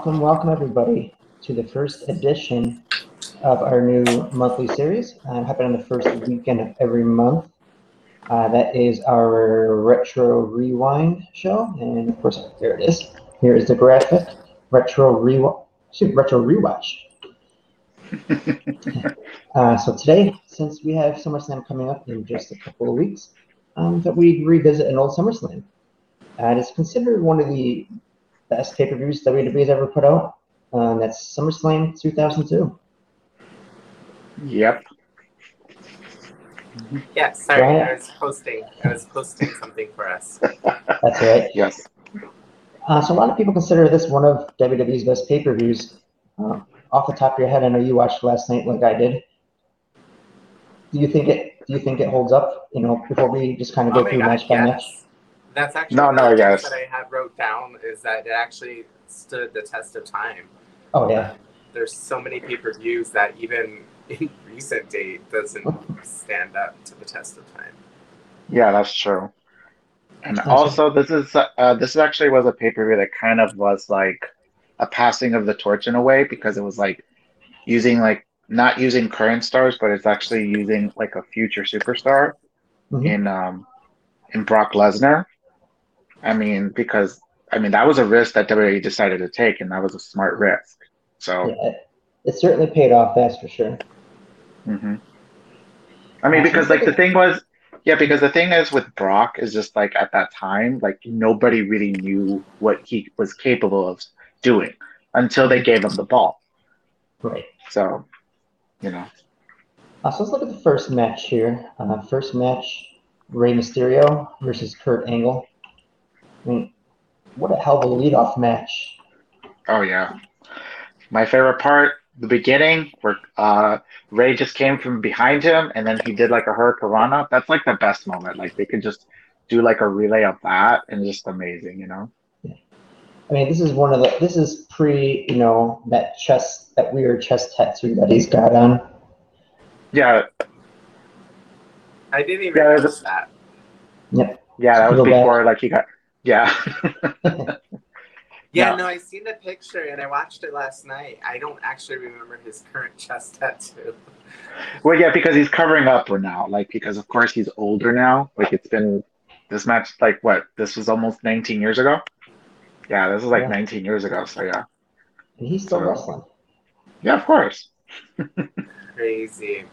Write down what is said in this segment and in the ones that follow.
welcome, welcome everybody to the first edition of our new monthly series. Uh, happening on the first weekend of every month. Uh, that is our retro rewind show, and of course, there it is. Here is the graphic retro rewind, retro rewatch. uh, so today, since we have SummerSlam coming up in just a couple of weeks, um, that we revisit an old SummerSlam. Uh, it is considered one of the best pay-per-views WWE's ever put out. Uh, that's SummerSlam 2002. Yep. Yeah, sorry, Right. I was posting. I was posting something for us. That's right. Yes. Uh, so a lot of people consider this one of WWE's best pay-per-views. Uh, off the top of your head, I know you watched last night like I did. Do you think it? Do you think it holds up? You know, before we just kind of go Oh through God, match by match. Yes. That's actually No, one no, of yes. that I had wrote down is that it actually stood the test of time. Oh yeah, There's so many pay-per-views that even in recent date doesn't stand up to the test of time. Yeah, that's true. And Awesome. also, this is uh, this actually was a pay per view that kind of was like a passing of the torch in a way because it was like using like not using current stars, but it's actually using like a future superstar Mhm. in um in Brock Lesnar. I mean, because I mean that was a risk that WWE decided to take, and that was a smart risk. So. yeah. It, certainly paid off. That's for sure. hmm I mean, because like the thing was, yeah, because the thing is with Brock is just like at that time, like nobody really knew what he was capable of doing until they gave him the ball. Right. So, you know, Uh, so let's look at the first match here. Uh, first match, Rey Mysterio versus Kurt Angle. I mean, what a hell of a leadoff match. oh yeah, my favorite part, the beginning where uh Rey just came from behind him and then he did like a hurricanrana. That's like the best moment. Like they could just do like a relay of that and just amazing, you know. I mean, this is one of the. This is pre, you know, that chest, that weird chest tattoo that he's got on. Yeah, I didn't even Yeah, notice that's- that. yeah, that was Go back. before like he got yeah. Yeah, No. no, I seen the picture and I watched it last night. I don't actually remember his current chest tattoo. Well, yeah, because he's covering up for now. Like, because of course he's older now. Like, it's been this match. Like, what? This was almost 19 years ago. Yeah, this was like Yeah. 19 years ago. So yeah, And he's still So- wrestling. yeah, of course. Crazy.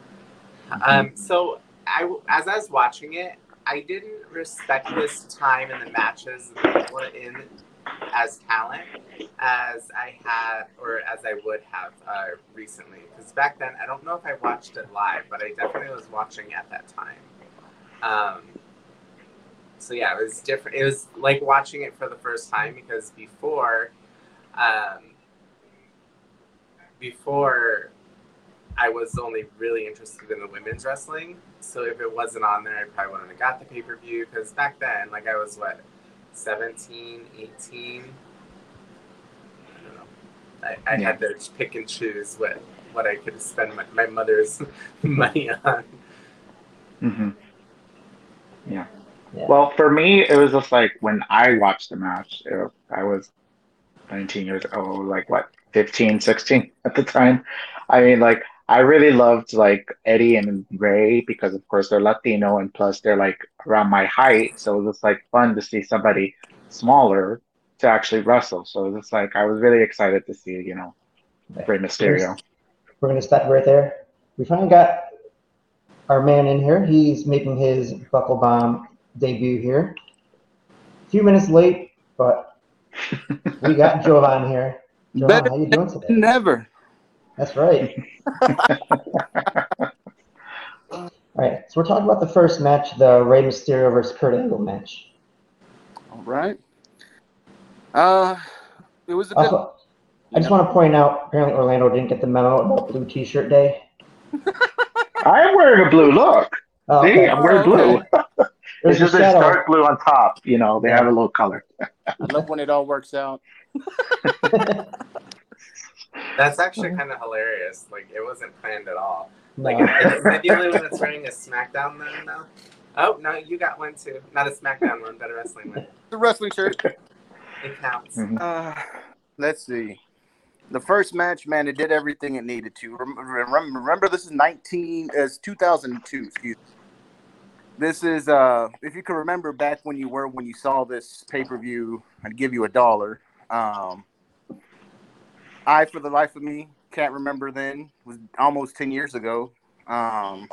Um, so I, as I was watching it, I didn't respect this time in the matches in as talent as I had or as I would have uh, recently. Because back then, I don't know if I watched it live, but I definitely was watching at that time. Um, so yeah, it was different. It was like watching it for the first time because before, um, before I was only really interested in the women's wrestling. So if it wasn't on there, I probably wouldn't have got the pay per view. Because back then, like I was what, 17, 18? I don't know. I, I had to pick and choose what, what I could spend my, my mother's money on. hmm Yeah. Yeah. Well, for me, it was just like when I watched the match, it, I was 19 years old, like what, 15, 16 at the time. I mean, like, I really loved like Eddie and Rey because, of course, they're Latino and plus they're like around my height. So it was just like fun to see somebody smaller to actually wrestle. So it was like, I was really excited to see, you know, Rey Mysterio. We're going to stop right there. We finally got our man in here. He's making his Bucklebomb debut here. A few minutes late, but we got Jovan here. Jovan, Better how you doing today? Never. That's right. All right, so we're talking about the first match, the Rey Mysterio versus Kurt Angle match. All right. Uh, it was a good. Also, I just want to point out, apparently Orlando didn't get the memo about Blue T-shirt day. I am wearing a blue look. Oh, See, okay. I'm wearing blue. There's It's just a shadow. dark blue on top. You know, they have a little color. I love when it all works out. That's actually kind of hilarious. Like, it wasn't planned at all. Like, No. am I the only one that's wearing a SmackDown then now? Oh, no, you got one too. Not a SmackDown one, but a wrestling one. The wrestling shirt. It counts. Mhm. Uh, let's see. the first match, man, it did everything it needed to. Rem- rem- Remember, this is 19, as 2002, excuse me. This is, uh, if you can remember back when you were, when you saw this pay per view, I'd give you a dollar. Um, I, for the life of me, can't remember then. It was almost 10 years ago. Um,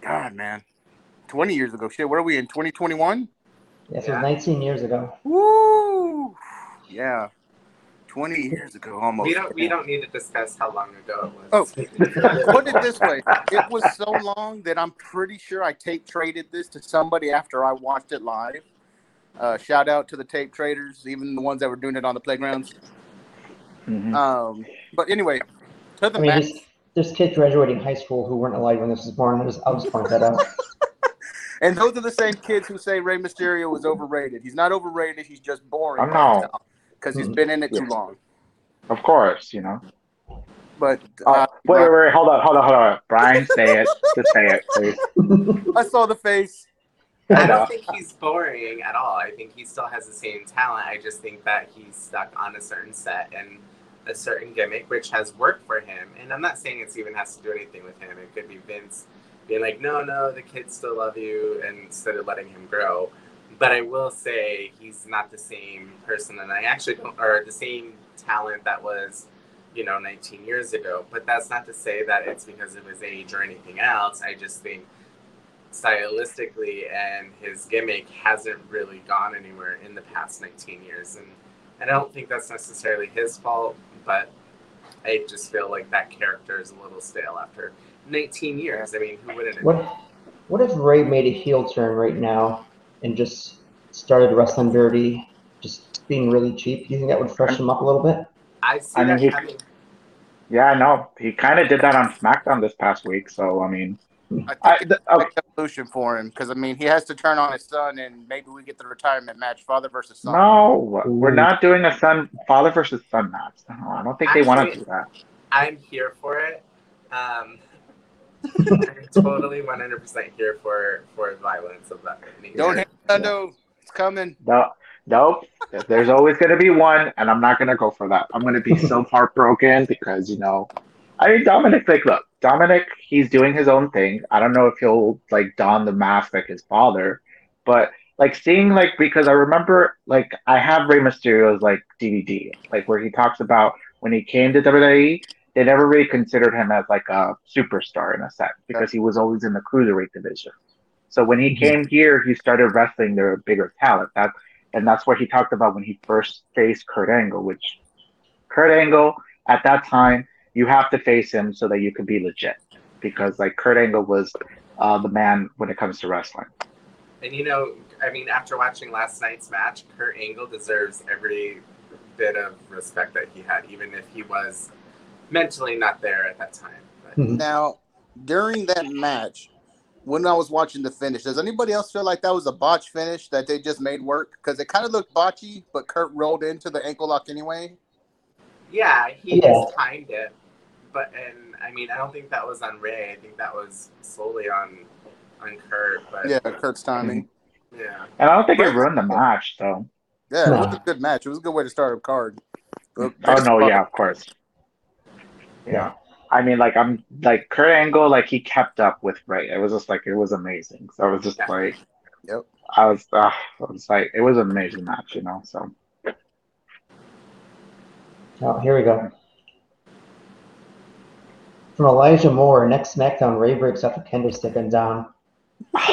God, man. 20 years ago. Shit, where are we in 2021? Yes, it Yeah. was 19 years ago. Woo! Yeah. 20 years ago almost. We don't we don't need to discuss how long ago it was. Oh, was. put it this way it was so long that i'm pretty sure i tape traded this to somebody after i watched it live uh, shout out to the tape traders even the ones that were doing it on the playgrounds Mhm. um, but anyway to the I mean, match there's, there's kids graduating high school who weren't alive when this was born. I'll just, I'll just point that out. and those are the same kids who say Rey Mysterio is overrated. He's not overrated. He's just boring. Oh, no. because he's been in it too long. Of course, you know. But Uh, uh, wait, wait, wait, hold on, hold on, hold on. Brian, say it. Just say it, please. I saw the face. I don't think he's boring at all. I think he still has the same talent. I just think that he's stuck on a certain set and a certain gimmick, which has worked for him. And I'm not saying it's even has to do anything with him. It could be Vince being like, no, no, the kids still love you, and instead of letting him grow. But I will say he's not the same person, and I actually don't, or the same talent that was, you know, 19 years ago. But that's not to say that it's because of his age or anything else. I just think stylistically and his gimmick hasn't really gone anywhere in the past 19 years and I don't think that's necessarily his fault but I just feel like that character is a little stale after 19 years I mean who wouldn't What what if Rey made a heel turn right now and just started wrestling dirty, just being really cheap? Do you think that would freshen him up a little bit? I see I mean, that he- Yeah, I know. He kind of did that on SmackDown this past week. So, I mean, I think I, it's th- a okay, big evolution for him because I mean he has to turn on his son and maybe we get the retirement match, father versus son. no, we're not doing a son, father versus son match. No, I don't think they want to Actually- do that. I'm here for it um I'm totally 100% here for for violence of that nature. Don't hit Nando. It's coming. No, nope. There's always going to be one, and I'm not going to go for that. I'm going to be so heartbroken because you know, I mean, Dominic. Like, look, Dominic, he's doing his own thing. I don't know if he'll like don the mask like his father, but like seeing like because I remember like I have Rey Mysterio's like DVD, like where he talks about when he came to WWE. They never really considered him as like a superstar in a sense because he was always in the cruiserweight division. So when he Mhm. came here, he started wrestling their bigger talent. That and that's what he talked about when he first faced Kurt Angle, which Kurt Angle at that time you have to face him so that you can be legit because like Kurt Angle was uh, the man when it comes to wrestling. And you know, I mean, after watching last night's match, Kurt Angle deserves every bit of respect that he had, even if he was mentally not there at that time. But Mhm. Now, during that match, when I was watching the finish, does anybody else feel like that was a botch finish that they just made work? Because it kind of looked botchy, but Kurt rolled into the ankle lock anyway. Yeah, he Yeah. just timed it. But and I mean, I don't think that was on Rey. I think that was solely on on Kurt. But Yeah, Kurt's timing. yeah. And I don't think it ruined the match, though. Yeah, it was a good match. It was a good way to start a card. Oh no, yeah, of course. Yeah. I mean, like I'm like Kurt Angle, like he kept up with Rey. It was just like it was amazing. So I was just Yeah. like, Yep. I was, uh, I was like, it was an amazing match, you know. So Oh, here we go. From Elijah Moore, next SmackDown, Rey breaks up with Kendo sticking down.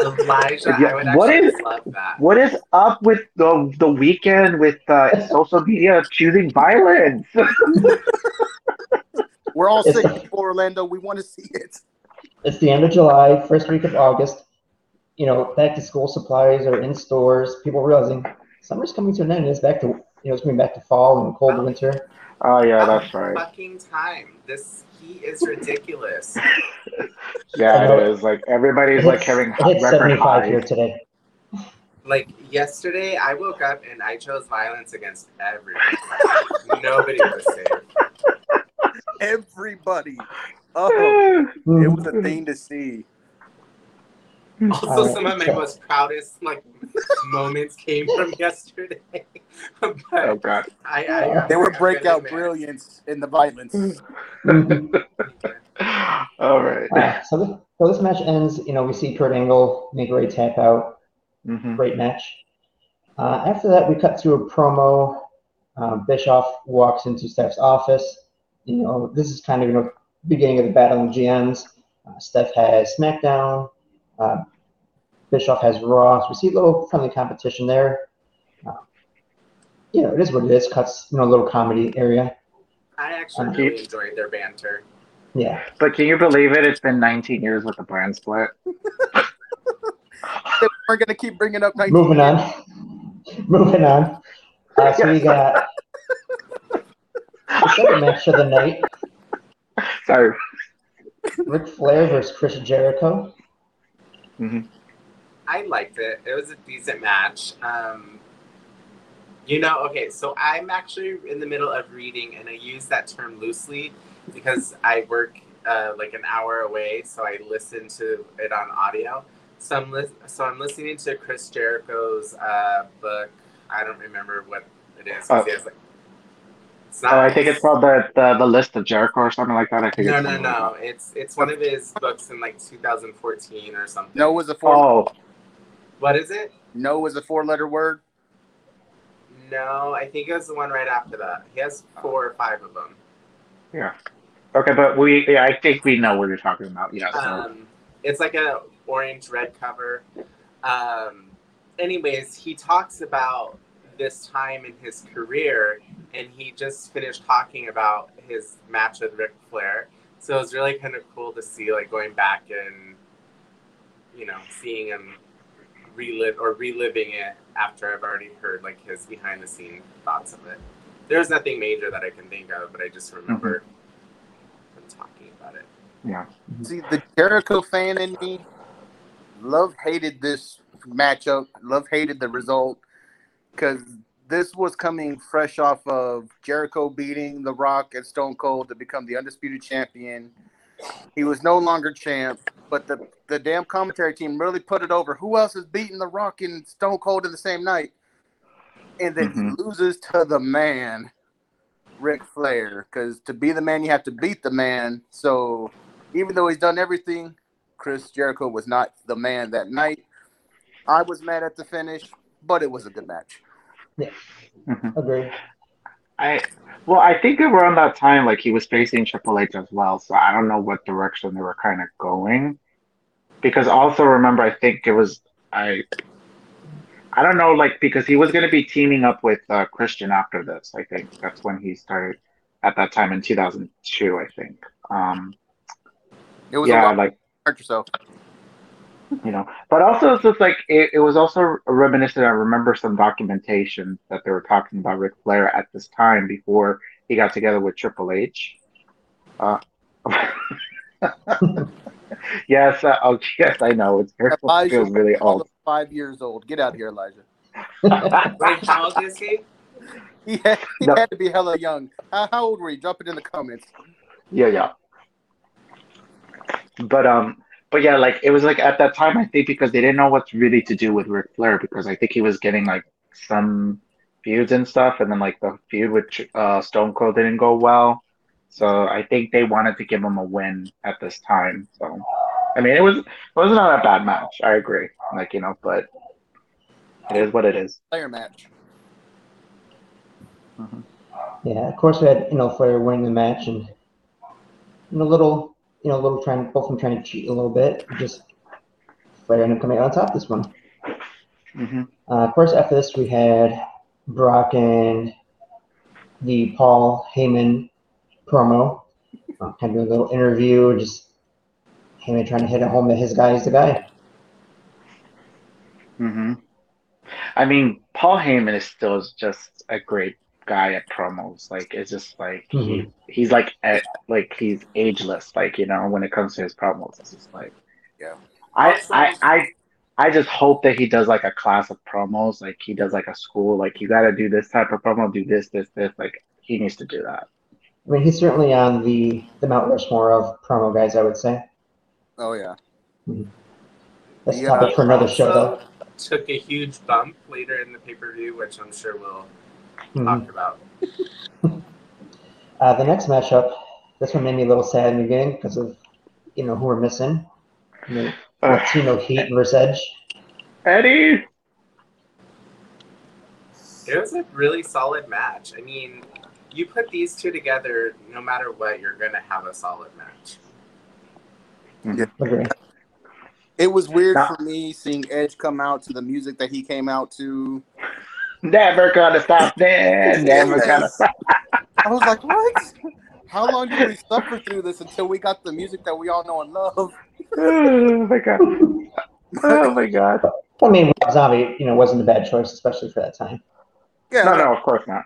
Elijah, Yeah, I would what actually is- love that. what is up with the the weekend with uh, social media choosing violence? We're all It's- sick for Orlando. We want to see it. It's the end of July, first week of August. You know, back to school supplies are in stores. People realizing summer's coming to an end. It's back to you know, it's coming back to fall and cold Oh. winter. oh yeah, About that's right. Fucking time. This heat is ridiculous. Yeah, it is. Like everybody's like having it hit record 75 here today. like yesterday, I woke up and I chose violence against everybody. Nobody was safe. Everybody. Oh, it was a thing to see. Also, Alright, some of my so- most proudest like moments came from yesterday. but Oh god. I, I, They were I'm breakout brilliance in the violence. All right. Uh, so, this, so this match ends. You know, we see Kurt Angle make Rey tap out. Mhm. Great match. Uh, after that, we cut through a promo. Uh, Bischoff walks into Steph's office. You know, this is kind of you know beginning of the battle of GMs. Uh, Steph has SmackDown. Uh, Bischoff has Raw. So we see a little friendly competition there. Uh, you know, it is what it is. Cuts you know a little comedy area. I actually Um, really enjoyed their banter. Yeah. But can you believe it? It's been 19 years with the brand split. We're gonna keep bringing up 19 Moving on. Moving on. Uh, so we got the second match of the night. Sorry. Ric Flair versus Chris Jericho. Hmm I liked it. It was a decent match. Um, you know, okay, so I'm actually in the middle of reading, and I use that term loosely because I work uh, like an hour away, so I listen to it on audio. So I'm lis- so I'm listening to Chris Jericho's uh, book. I don't remember what it is. he has, like, not. Oh, I think it's called the, the the list of Jericho or something like that. I think. No, it's no, something like no. It's it's one of his books in like 2014 or something. No was a that. four. Oh, What is it? No was a four-letter word. No, I think it was the one right after that. He has four or five of them. yeah. Okay, but we yeah, I think we know what you're talking about. Yeah. So. Um, it's like a orange red cover. Um, anyways, he talks about this time in his career, and he just finished talking about his match with Ric Flair. So it was really kind of cool to see, like going back and you know seeing him relive or reliving it after I've already heard like his behind the scene thoughts of it. There's nothing major that I can think of, but I just mm-hmm. remember him talking about it. yeah. Mm-hmm. See, the Jericho fan in me love hated this matchup, love hated the result because this was coming fresh off of Jericho beating The Rock and Stone Cold to become the undisputed champion. He was no longer champ, but the, the damn commentary team really put it over. Who else is beating The Rock and Stone Cold in the same night? And then Mhm. he loses to the man, Ric Flair. Because to be the man, you have to beat the man. So even though he's done everything, Chris Jericho was not the man that night. I was mad at the finish, but it was a good match. Mhm. Agree. I well, I think around that time, like he was facing Triple H as well, so I don't know what direction they were kind of going. Because also remember, I think it was I. I don't know, like because he was going to be teaming up with uh, Christian after this. I think that's when he started at that time in 2002. I think. Um, It was yeah, lot like hurt yourself. You know but also it's just like it, it was also a reminiscent i remember some documentation that they were talking about Ric Flair at this time before he got together with Triple H uh, yes uh, oh yes i know it's it Elijah feels really old five years old. Get out of here, Elijah. Wait, how old is he? He had, he No. had to be hella young. How, how old were you? Drop it in the comments. yeah yeah but um but yeah like it was like at that time i think because they didn't know what really to do with Ric Flair because i think he was getting like some feuds and stuff and then like the feud with uh stone cold didn't go well. So i think they wanted to give him a win at this time so. I mean it was it was not a bad match i agree like you know but it is what it is. Player match. Yeah, of course we had you know Flair winning the match and you know little you know a little trying both of them trying to cheat a little bit. Just Flair ended up coming out on top this one. hmm Uh, of course, after this we had Brock and the Paul Heyman promo. Uh, kind of a little interview, just Heyman trying to hit it home that his guy is the guy. hmm I mean, Paul Heyman is still just a great guy at promos. Like, it's just like he mm-hmm. he's like at, like he's ageless. Like you know, when it comes to his promos, it's just like Yeah. I I I I just hope that he does like a class of promos. Like he does like a school. Like you got to do this type of promo, do this, this, this. Like he needs to do that. I mean, he's certainly on the the Mount Rushmore of promo guys, I would say. Oh yeah. Mm-hmm. That's Yeah. topic for another show, though. Took a huge bump later in the pay per view, which I'm sure we'll Mhm. talk about. Uh, the next matchup, this one made me a little sad in the beginning because of, you know, who we're missing. You know, Ugh. Latino Heat versus Edge. Eddie. It was a really solid match. I mean, you put these two together, no matter what, you're gonna have a solid match. Agree. It was weird Nah. for me seeing Edge come out to the music that he came out to. Never gonna stop there. Never gonna stop. I was like, what? How long did we suffer through this until we got the music that we all know and love? Oh my god. Oh my god. I mean, Rob Zombie, you know, wasn't a bad choice, especially for that time. Yeah, No, no, of course not.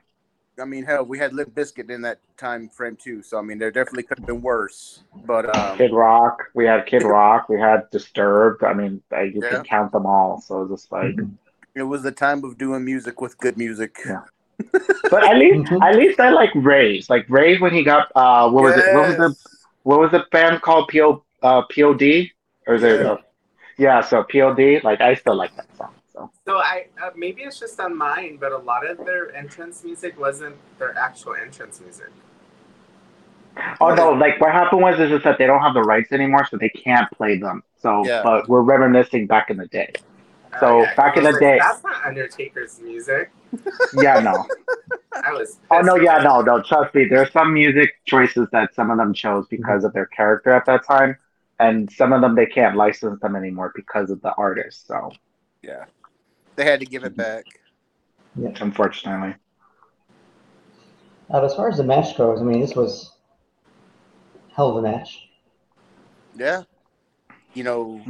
I mean, hell, we had Limp Bizkit in that time frame too. So I mean, there definitely could have been worse. But um, Kid Rock. We had Kid Rock. We had Disturbed. I mean, uh, you Yeah. can count them all. So it's just like, it was the time of doing music with good music. Yeah. but at least, Mhm. at least I like Rey's. Like Rey when he got uh, what was it? What was the what was the band called? P.O. Uh, P.O.D. Or is it? Yeah. Uh, yeah. So P.O.D. Like I still like that song. So So I uh, maybe it's just on mine, but a lot of their entrance music wasn't their actual entrance music. oh no, like what happened was is just that they don't have the rights anymore, so they can't play them. So, Yeah. but we're reminiscing back in the day. Uh, So, yeah, back in was the day- that's not Undertaker's music. Yeah, no. I was. Oh no, yeah, no, no. Trust me, there's some music choices that some of them chose because of their character at that time, and some of them they can't license them anymore because of the artist. So Yeah, they had to give it back. Yeah, unfortunately, Uh, as far as the match goes, I mean, this was hell of a match. Yeah, you know,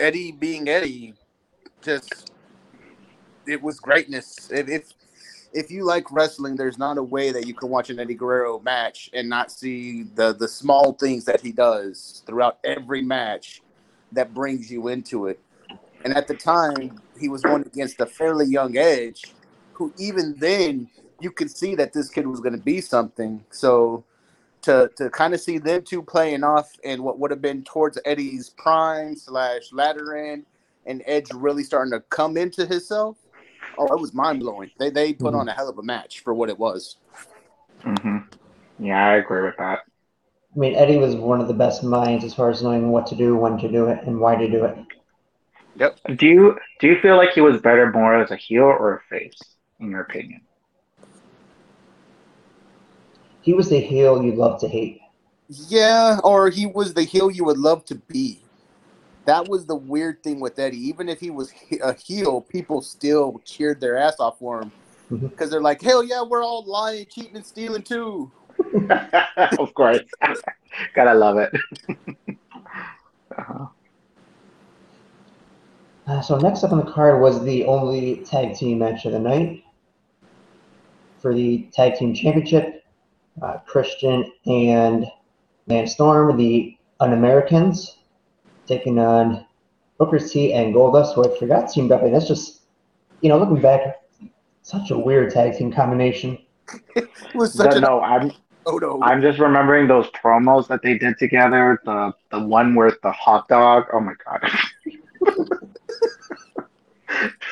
Eddie being Eddie, just it was greatness. If if if you like wrestling, there's not a way that you can watch an Eddie Guerrero match and not see the the small things that he does throughout every match that brings you into it. And at the time, he was going against a fairly young Edge, who even then you could see that this kid was going to be something. So to to kind of see them two playing off in what would have been towards Eddie's prime slash latter end, and Edge really starting to come into himself. Oh, it was mind blowing. They they put Mhm. on a hell of a match for what it was. hmm yeah, I agree with that. I mean, Eddie was one of the best minds as far as knowing what to do, when to do it, and why to do it. Yep. Do you do you feel like he was better more as a heel or a face, in your opinion? He was the heel you love to hate. Yeah, or he was the heel you would love to be. That was the weird thing with Eddie. Even if he was a heel, people still cheered their ass off for him because they're like, "Hell yeah, we're all lying, cheating, and stealing too." of course, gotta love it. uh-huh. Uh, so next up on the card was the only tag team match of the night for the tag team championship. Uh, Christian and Lance Storm, the Un-Americans, taking on Booker T and Goldust, who I forgot teamed up, and that's just, you know, looking back, such a weird tag team combination. It was such No, an no, I'm oh no. I'm just remembering those promos that they did together. The the one with the hot dog. Oh my god!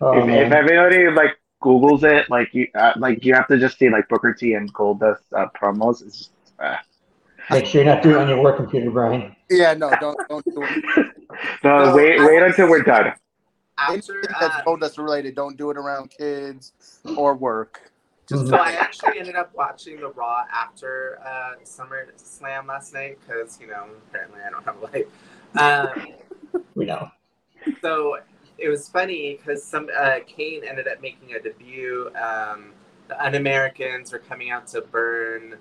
Oh, if, if everybody like Google's it, like you uh, like you have to just see like Booker T and Goldust uh, promos. It's just, uh, Make sure you're not doing it on your work computer, Brian. Yeah, no, don't don't do it. no, No, wait I wait until we're done. After, Anything uh, that's told us related, don't do it around kids or work. Just So I actually ended up watching the Raw after uh, Summer Slam last night because you know apparently I don't have a life. Um, We know. so it was funny because some uh, Kane ended up making a debut. Um, the Un-Americans were coming out to burn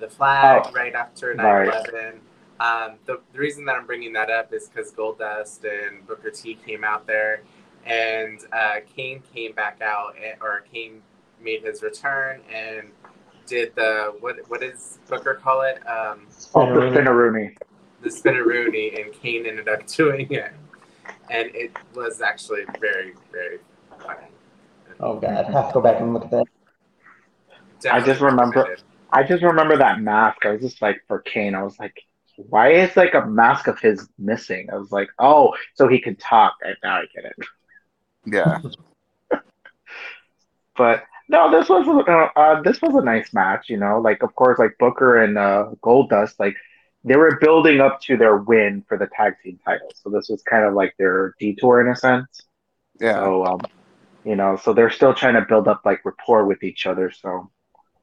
the flag Oh, right after right. 9/11. Um, the, the reason that I'm bringing that up is because Goldust and Booker T came out there, and uh, Kane came back out, and, or Kane made his return and did the what what does Booker call it? Um, Oh, the Spinneroonie. Spinneroonie. the Spinneroonie, and Kane ended up doing it, and it was actually very very funny. Oh God, I have to go back and look at that. I just remember- recommended. I just remember that mask. I was just like for Kane. I was like, why is like a mask of his missing? I was like, oh, so he can talk. And now I get it. Yeah. But no, this was uh, uh, this was a nice match. You know, like of course, like Booker and uh, Goldust, like they were building up to their win for the tag team titles. So this was kind of like their detour in a sense. Yeah. So um, you know, so they're still trying to build up like rapport with each other. So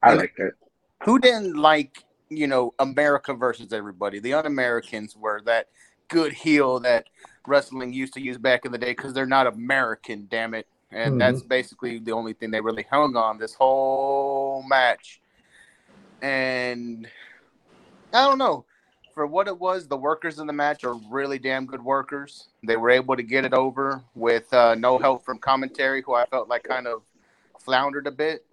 I And- liked it. Who didn't like, you know, America versus everybody? The un Americans were that good heel that wrestling used to use back in the day because they're not American, damn it. And Mhm. that's basically the only thing they really hung on this whole match. And I don't know. For what it was, the workers in the match are really damn good workers. They were able to get it over with uh, no help from commentary, who I felt like kind of floundered a bit.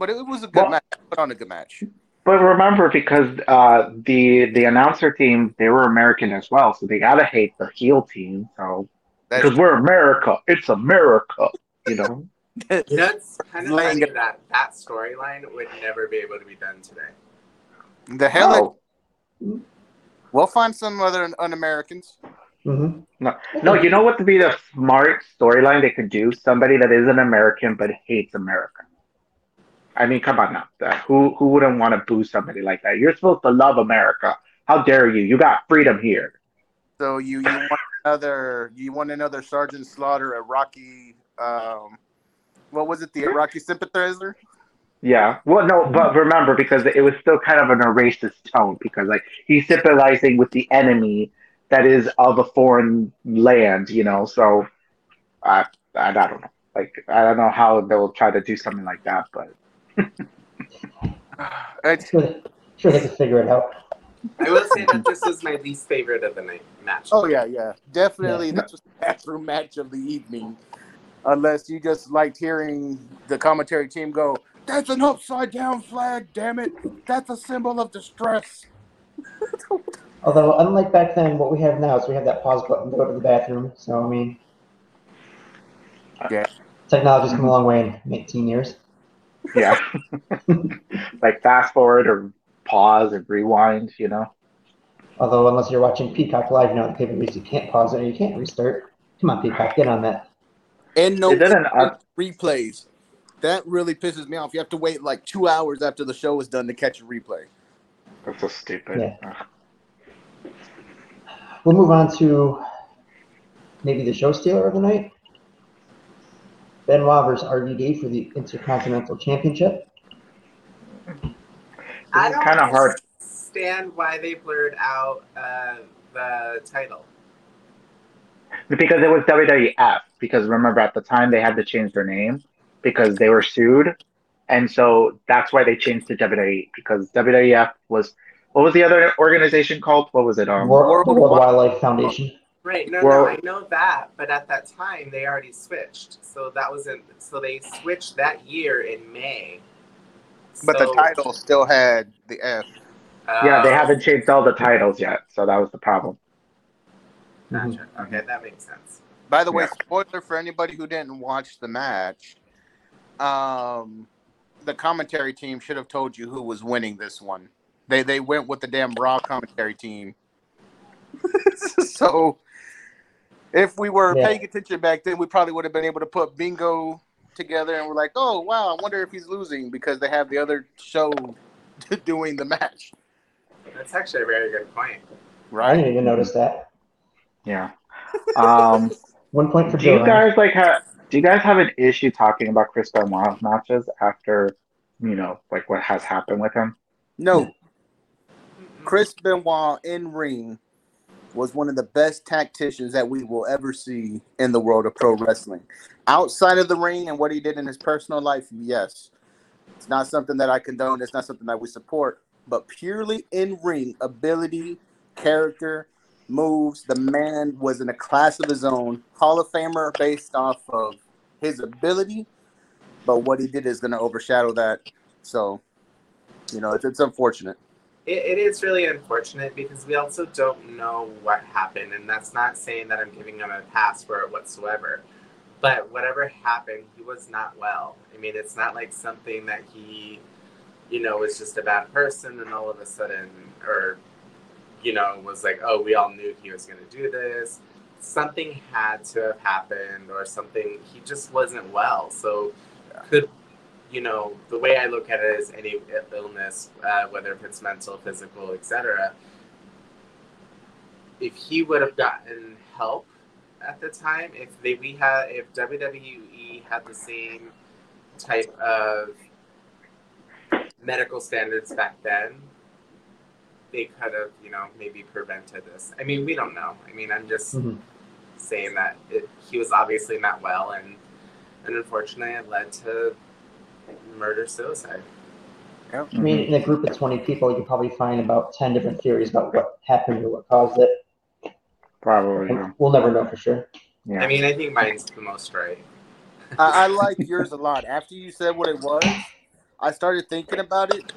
But it was a good Well- match. Put on a good match. But remember, because uh, the the announcer team they were American as well, so they gotta hate the heel team. So because we're America, it's America. You know. You know, it's kind of Laying funny it- that that storyline would never be able to be done today. the hell. Oh. We'll find some other un Americans. hmm No, you know what would be the smart storyline they could do? Somebody that is an American but hates America. I mean, come on now. Uh, Who who wouldn't want to boo somebody like that? You're supposed to love America. How dare you? You got freedom here. So you you want another you want another Sergeant Slaughter, Rocky. Um, what was it? The Iraqi sympathizer. Yeah. Well, no, but remember because it was still kind of an a racist tone because like he's sympathizing with the enemy that is of a foreign land, you know. So I I, I don't know. Like I don't know how they'll try to do something like that, but It's, Sure, sure they could figure it out. I will say that this was my least favorite of the night match. oh yeah, yeah, definitely. Yeah. This was the bathroom match of the evening. Unless you just liked hearing the commentary team go, "That's an upside down flag, damn it! That's a symbol of distress." Although, unlike back then, what we have now is we have that pause button to go to the bathroom. So, I mean, Yeah. technology's come a long way in 18 years. Yeah. like fast forward or pause or rewind, you know. Although, unless you're watching Peacock Live, you know, the pay per views, you can't pause it or you can't restart. Come on, Peacock, get on that. And no It didn't. Uh, replays. That really pisses me off. You have to wait like two hours after the show is done to catch a replay. that's so stupid. Yeah. We'll move on to maybe the show stealer of the night. Benoit versus RVD for the Intercontinental Championship. I It's don't kind of hard. understand why they blurred out uh, the title. Because it was WWF. Because remember, at the time they had to change their name because they were sued, and so that's why they changed to WWE. Because WWF was what was the other organization called? What was it? Um, World, World World Wi- Wildlife Foundation. Right? No, Well- no, I know that, but at that time they already switched. So that wasn't. So they switched that year in May. But the title still had the F. yeah, they Oh, haven't changed all the titles yet, so that was the problem. Gotcha. Okay, that makes sense. By the way, Yeah. spoiler for anybody who didn't watch the match. Um, the commentary team should have told you who was winning this one. They they went with the damn Raw commentary team. so, if we were Yeah. paying attention back then, we probably would have been able to put Bingo together, and we're like, oh wow, I wonder if he's losing because they have the other show doing the match, That's actually a very good point. Right? I right? didn't even notice that. Yeah. Um, One point for do you guys like have? Do you guys have an issue talking about Chris Benoit matches after, you know, like what has happened with him? No, Chris Benoit in ring was one of the best tacticians that we will ever see in the world of pro wrestling. Outside of the ring and what he did in his personal life, yes. It's not something that I condone, it's not something that we support. But purely in ring ability, character, moves, the man was in a class of his own. Hall of Famer based off of his ability, but what he did is going to overshadow that. So, you know, it's, it's unfortunate. It, it is really unfortunate because we also don't know what happened, and that's not saying that I'm giving him a pass for it whatsoever. But whatever happened, he was not well. I mean, it's not like something that he, you know, was just a bad person and all of a sudden, or you know, was like, oh, we all knew he was going to do this. Something had to have happened, or something. He just wasn't well. So, could you know, the way I look at it is any illness, uh, whether if it's mental, physical, etc. If he would have gotten help at the time, if they we had, if WWE had the same type of medical standards back then, they could have, you know, maybe prevented this. I mean, we don't know. I mean, I'm just Mhm. saying that it, he was obviously not well, and and unfortunately, it led to murder suicide. I mean, in a group of 20 people, you could probably find about 10 different theories about what happened or what caused it. Probably. Yeah. We'll never know for sure. yeah. I mean, I think mine's the most right. I, I like yours a lot. After you said what it was, I started thinking about it,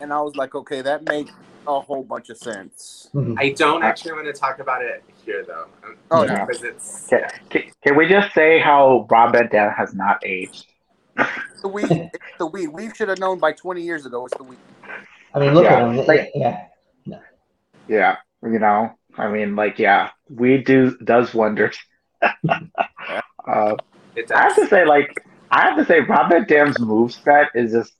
and I was like, okay, that makes a whole bunch of sense. Mhm. I don't actually want to talk about it here, though. Oh, yeah. because it's Can, can, can we just say how Rob Van Dam has not aged? The weed, it's the weed. We should have known by 20 years ago. It's the weed. I mean, look Yeah, at him. like- yeah. Yeah, you know, I mean, like, yeah, we do does wonders. uh, it I have to say, like, I have to say, Rob Van Dam's moveset is just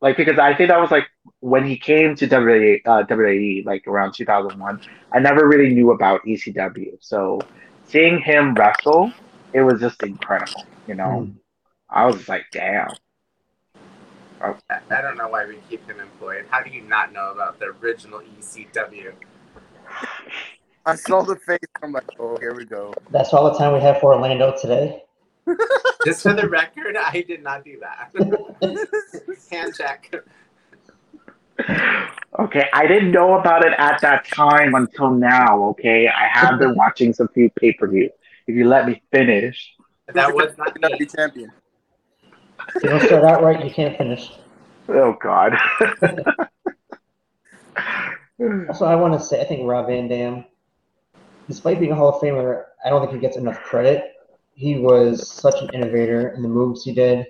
like because I think that was like when he came to WWE, uh, WWE like around 2001. I never really knew about ECW, so seeing him wrestle, it was just incredible. You know, Mhm. I was like, damn. I I don't know why we keep him employed. How do you not know about the original ECW? I saw the face. I'm like, oh, here we go. That's all the time we have for Orlando today. Just for the record, I did not do that. Hand check. Okay, I didn't know about it at that time until now. Okay, I have been watching some few pay per view. If you let me finish. That was not me. WWE champion. If you don't start out right, you can't finish. Oh God. Also, I want to say, I think Rob Van Dam, despite being a Hall of Famer, I don't think he gets enough credit. He was such an innovator in the moves he did,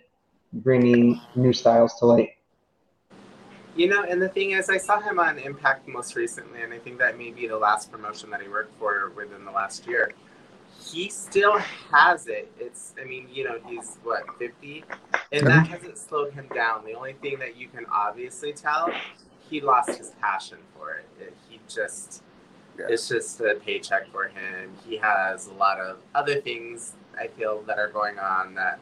bringing new styles to light. You know, and the thing is, I saw him on Impact most recently, and I think that may be the last promotion that he worked for within the last year. He still has it. It's, I mean, you know, he's what, 50? And that hasn't slowed him down. The only thing that you can obviously tell, he lost his passion for it. it he just, Yeah. it's just a paycheck for him. He has a lot of other things, I feel, that are going on that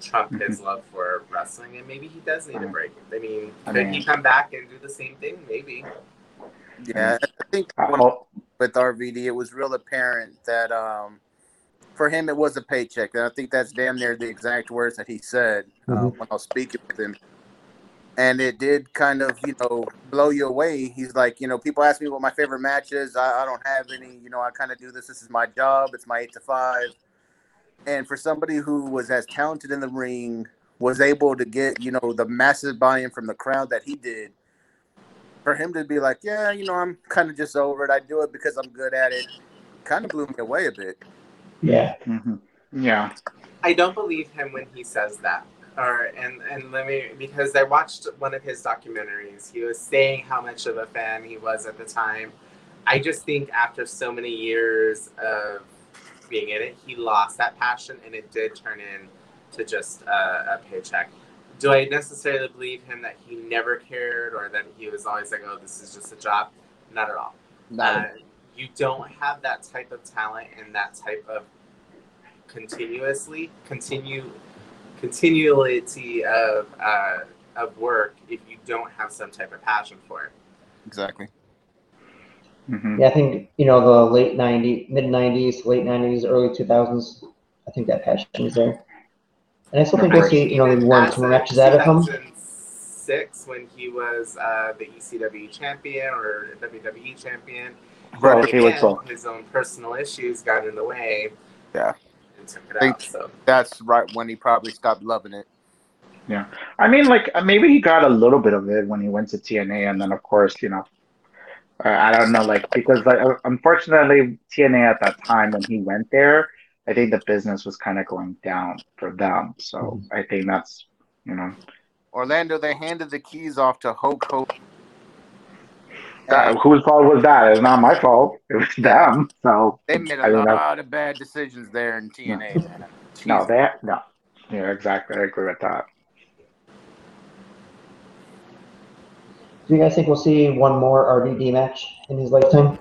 trump his love for wrestling, and maybe he does need a break. I mean, I could mean- he come back and do the same thing? Maybe. Yeah, I think when, with RVD, it was real apparent that um, for him it was a paycheck, and I think that's damn near the exact words that he said uh, Mhm. when I was speaking with him. And it did kind of, you know, blow you away. He's like, you know, people ask me what my favorite match is. I, I don't have any. You know, I kind of do this. This is my job. It's my eight to five. And for somebody who was as talented in the ring, was able to get, you know, the massive buy-in from the crowd that he did, for him to be like, yeah, you know, I'm kind of just over it. I do it because I'm good at it. Kind of blew me away a bit. Yeah. Mhm. Yeah. I don't believe him when he says that. Or and and let me because I watched one of his documentaries. He was saying how much of a fan he was at the time. I just think after so many years of being in it, he lost that passion, and it did turn in to just a, a paycheck. Do I necessarily believe him that he never cared or that he was always like, "Oh, this is just a job"? Not at all. Uh, you don't have that type of talent and that type of continuously continue continuity of uh, of work if you don't have some type of passion for it. Exactly. Mhm. Yeah, I think, you know, the late 90s, mid 90s, late 90s, early 2000s, I think that passion is there. And I still think we'll see, you know, maybe one or two more matches out of him. Six when he was uh, the ECW champion or WWE champion. Right, But he was his own personal issues got in the way. Yeah. And took it Think- out. So That's right when he probably stopped loving it. Yeah, I mean, like uh, maybe he got a little bit of it when he went to TNA, and then of course, you know, uh, I don't know, like because like uh, unfortunately TNA at that time when he went there, I think the business was kind of going down for them. So I think that's you know, Orlando, they handed the keys off to Hulk Hogan. That, whose fault was that? It's not my fault. It was them. So They made I a mean, lot of bad decisions there in TNA, man. no, that no. Yeah, exactly. I agree with that. Do you guys think we'll see one more RVD match in his lifetime?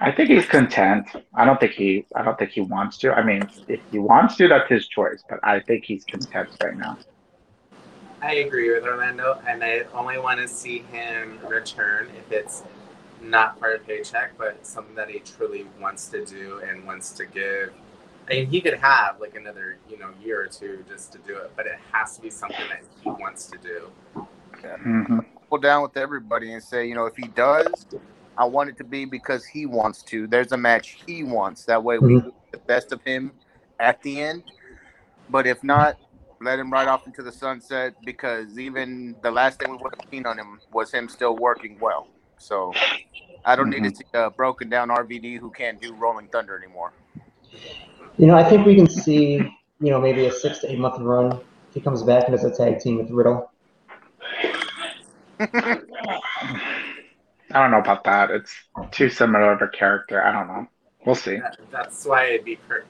I think he's content. I don't think he. I don't think he wants to. I mean, if he wants to, that's his choice. But I think he's content right now. I agree with Orlando, and I only want to see him return if it's not for a paycheck, but something that he truly wants to do and wants to give. I mean, he could have like another, you know, year or two just to do it, but it has to be something that he wants to do. hmm Go down with everybody and say, you know, if he does, I want it to be because he wants to. There's a match he wants. That way we get the best of him at the end. But if not, let him ride off into the sunset because even the last thing we would have seen on him was him still working well. So I don't need to mm-hmm. see a broken down RVD who can't do Rolling Thunder anymore. You know, I think we can see, you know, maybe a six to eight month run if he comes back and does a tag team with Riddle. I don't know about that. It's too similar of a character. I don't know. We'll see. That, that's why it'd be per-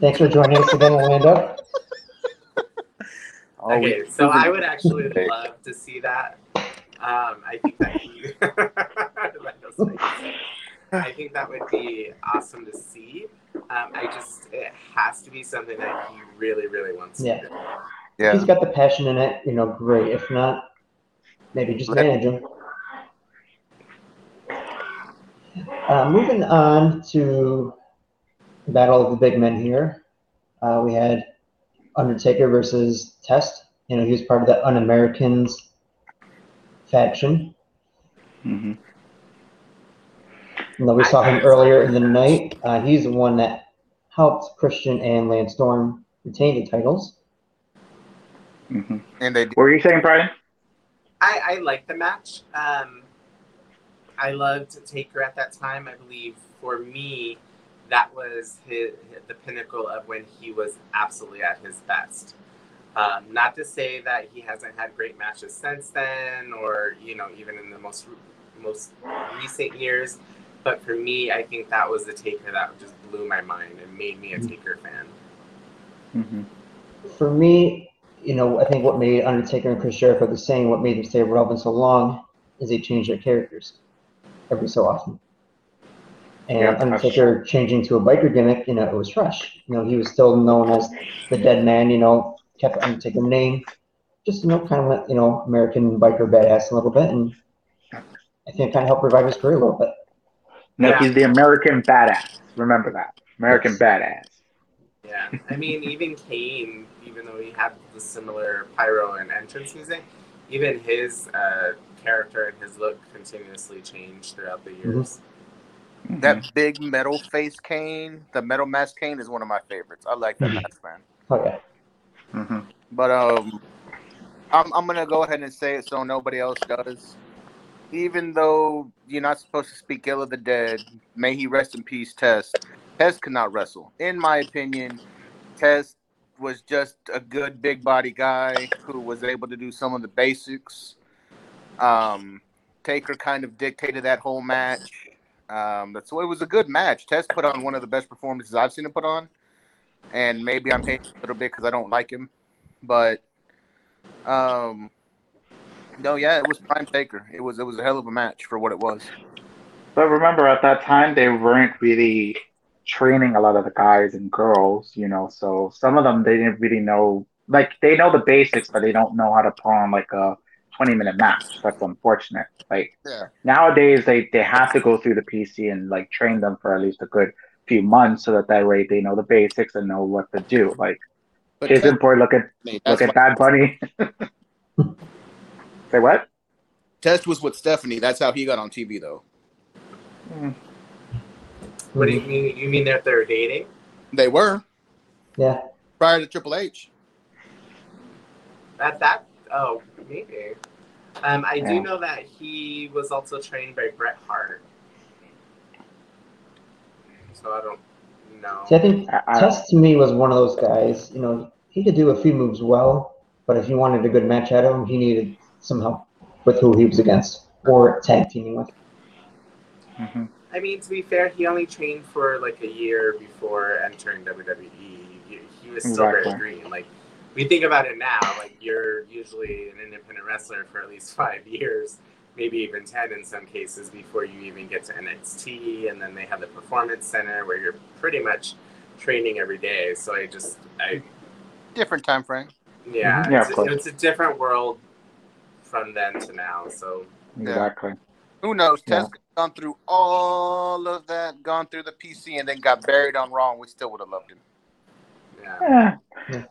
Thanks for joining us again, Orlando. Oh, okay. we- So I would actually love to see that. Um, I think that he, Orlando's face. I think that would be awesome to see. Um, I just it has to be something that he really, really wants Yeah. to do. If yeah. he's got the passion in it, you know, great. If not, maybe just Let- manage him. Uh, moving on to Battle of the Big Men here. Uh, we had Undertaker versus Test. You know, he was part of the Un-Americans faction. Mm hmm You know, we saw him earlier in the night. Uh, he's the one that helped Christian and Lance Storm retain the titles. Mm-hmm. And they What were you saying, Bryan? I, I like the match. Um, I loved Taker at that time. I believe for me, that was his, the pinnacle of when he was absolutely at his best. Um, not to say that he hasn't had great matches since then, or you know, even in the most most recent years. But for me, I think that was the Taker that just blew my mind and made me a Taker fan. hmm For me, you know, I think what made Undertaker and Chris Jericho the same, what made them stay relevant so long, is they changed their characters every so often. And Yeah, that's Undertaker changing to a biker gimmick, you know, it was fresh. You know, he was still known as the Dead Man. You know, kept the Undertaker name, just you know, kind of went, you know, American biker badass a little bit, and I think it kind of helped revive his career a little bit. No, Yeah. he's the American badass. Remember that. American Yes. badass. Yeah, I mean, even Kane, even though he had the similar pyro and entrance music, even his uh, character and his look continuously changed throughout the years. Mhm. that big metal face Kane, the metal mask Kane is one of my favorites. I like that Mhm. mask, man. Oh yeah, Mhm. But um, I'm I'm gonna go ahead and say it so nobody else does. Even though you're not supposed to speak ill of the dead, may he rest in peace. Test Test could not wrestle, in my opinion. Test was just a good big body guy who was able to do some of the basics. Um, Taker kind of dictated that whole match. Um, that's it was a good match. Test put on one of the best performances I've seen him put on, and maybe I'm hating a little bit because I don't like him, but um, no, yeah, it was prime Taker. It was it was a hell of a match for what it was. But remember, at that time, they weren't really training a lot of the guys and girls, you know. So some of them they didn't really know, like they know the basics, but they don't know how to put on like a twenty-minute match. That's unfortunate. Like Yeah. nowadays, they they have to go through the PC and like train them for at least a good few months, so that that way they know the basics and know what to do. Like But case in Test, point, look at that's look at why- Bad Bunny. Say what? Test was with Stephanie. That's how he got on TV, though. Hmm. What do you mean? You mean that they're dating? They were yeah. prior to Triple H. At that? Oh, maybe. Um, I do know that he was also trained by Bret Hart. So I don't know. See, I think I, I, Test to me was one of those guys. You know, he could do a few moves well, but if you wanted a good match out of him, he needed some help with who he was against. or tag teaming with. hmm I mean, to be fair, he only trained for like a year before entering WWE. He, he was still Exactly. very green. Like, we think about it now, like you're usually an independent wrestler for at least five years, maybe even ten in some cases, before you even get to NXT, and then they have the Performance Center where you're pretty much training every day. So I just, I Different time frame. yeah, Mhm. Yeah, it's, of course. it's a different world from then to now. So Exactly. Who knows? Yeah. Test gone through all of that, gone through the PC, and then got buried on Raw. and We still would have loved him. Yeah.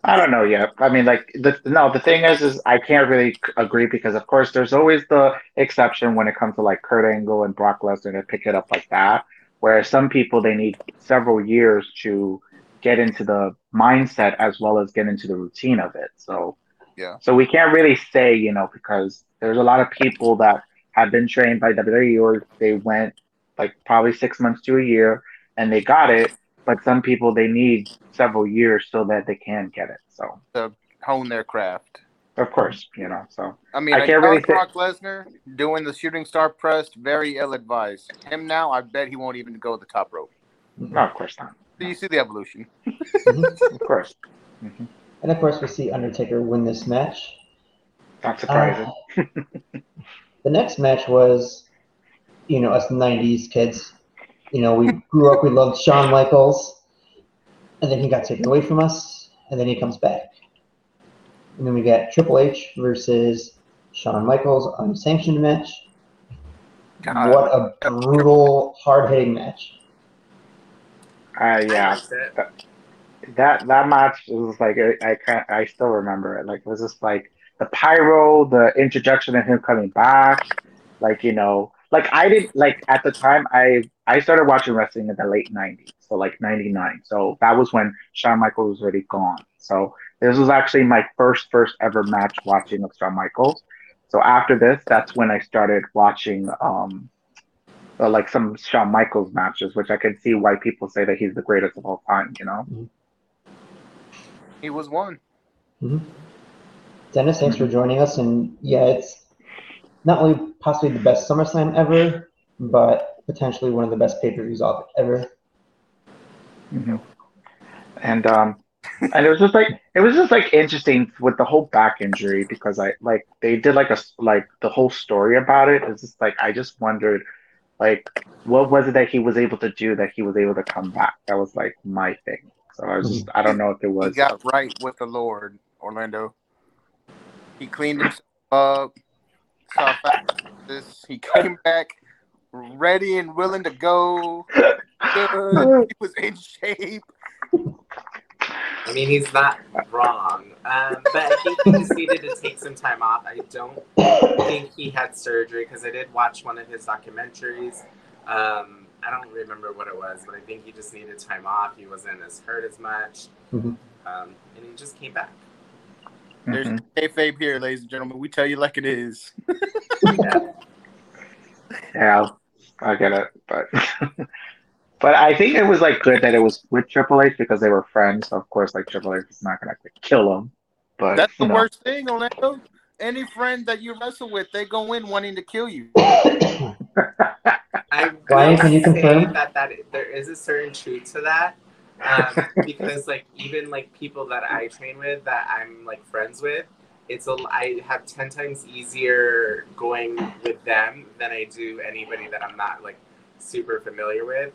I don't know yet. I mean, like the no. The thing is, is I can't really agree because, of course, there's always the exception when it comes to like Kurt Angle and Brock Lesnar to pick it up like that. Whereas some people they need several years to get into the mindset as well as get into the routine of it. So Yeah. So we can't really say, you know, because there's a lot of people that have been trained by WWE or they went like probably six months to a year and they got it, but some people they need several years so that they can get it. So to Hone their craft. of course, you know, so I mean, I I can't really say- Brock Lesnar doing the shooting star press, very ill advised. Him now, I bet he won't even go the top rope. no, of course not. So you see the evolution. Mhm. Of course. hmm And of course, we see Undertaker win this match. Not surprising. Uh, the next match was, you know, us '90s kids. You know, we grew up, we loved Shawn Michaels, and then he got taken away from us, and then he comes back. And then we got Triple H versus Shawn Michaels unsanctioned match. God. What a brutal, hard hitting match. uh, yeah, liked that that match was like I I can't I still remember it. Like it was just like the pyro, the introduction of him coming back, like you know, like I didn't like at the time I I started watching wrestling in the late '90s, so like '99. So that was when Shawn Michaels was already gone. So this was actually my first first ever match watching of Shawn Michaels. So after this, that's when I started watching um uh, like some Shawn Michaels matches, which I can see why people say that he's the greatest of all time. You know. He was one. Dennis, thanks for joining us. And yeah, it's not only possibly the best SummerSlam ever, but potentially one of the best pay per views ever. hmm And um, and it was just like it was just like interesting with the whole back injury because I like they did like a like the whole story about it. It's just like I just wondered like what was it that he was able to do that he was able to come back. That was like my thing. So I was just I don't know if it He was got right with the Lord, Orlando. He cleaned himself up. Saw this. He came back ready and willing to go. Good. He was in shape. I mean, he's not wrong, um, but I think he just needed to take some time off. I don't think he had surgery because I did watch one of his documentaries. Um, I don't remember what it was, but I think he just needed time off. He wasn't as hurt as much, Mhm. um, and he just came back. There's Mhm. kayfabe here, ladies and gentlemen. We tell you like it is. Yeah. yeah I get it, but but I think it was like good that it was with Triple H because they were friends. So of course, like Triple H is not gonna like, kill him. But That's the know. worst thing, Orlando. Any friend that you wrestle with, they go in wanting to kill you. I Ryan, will can you say confirm? that that there is a certain truth to that, um, because like even like people that I train with that I'm like friends with, it's a I have ten times easier going with them than I do anybody that I'm not like super familiar with,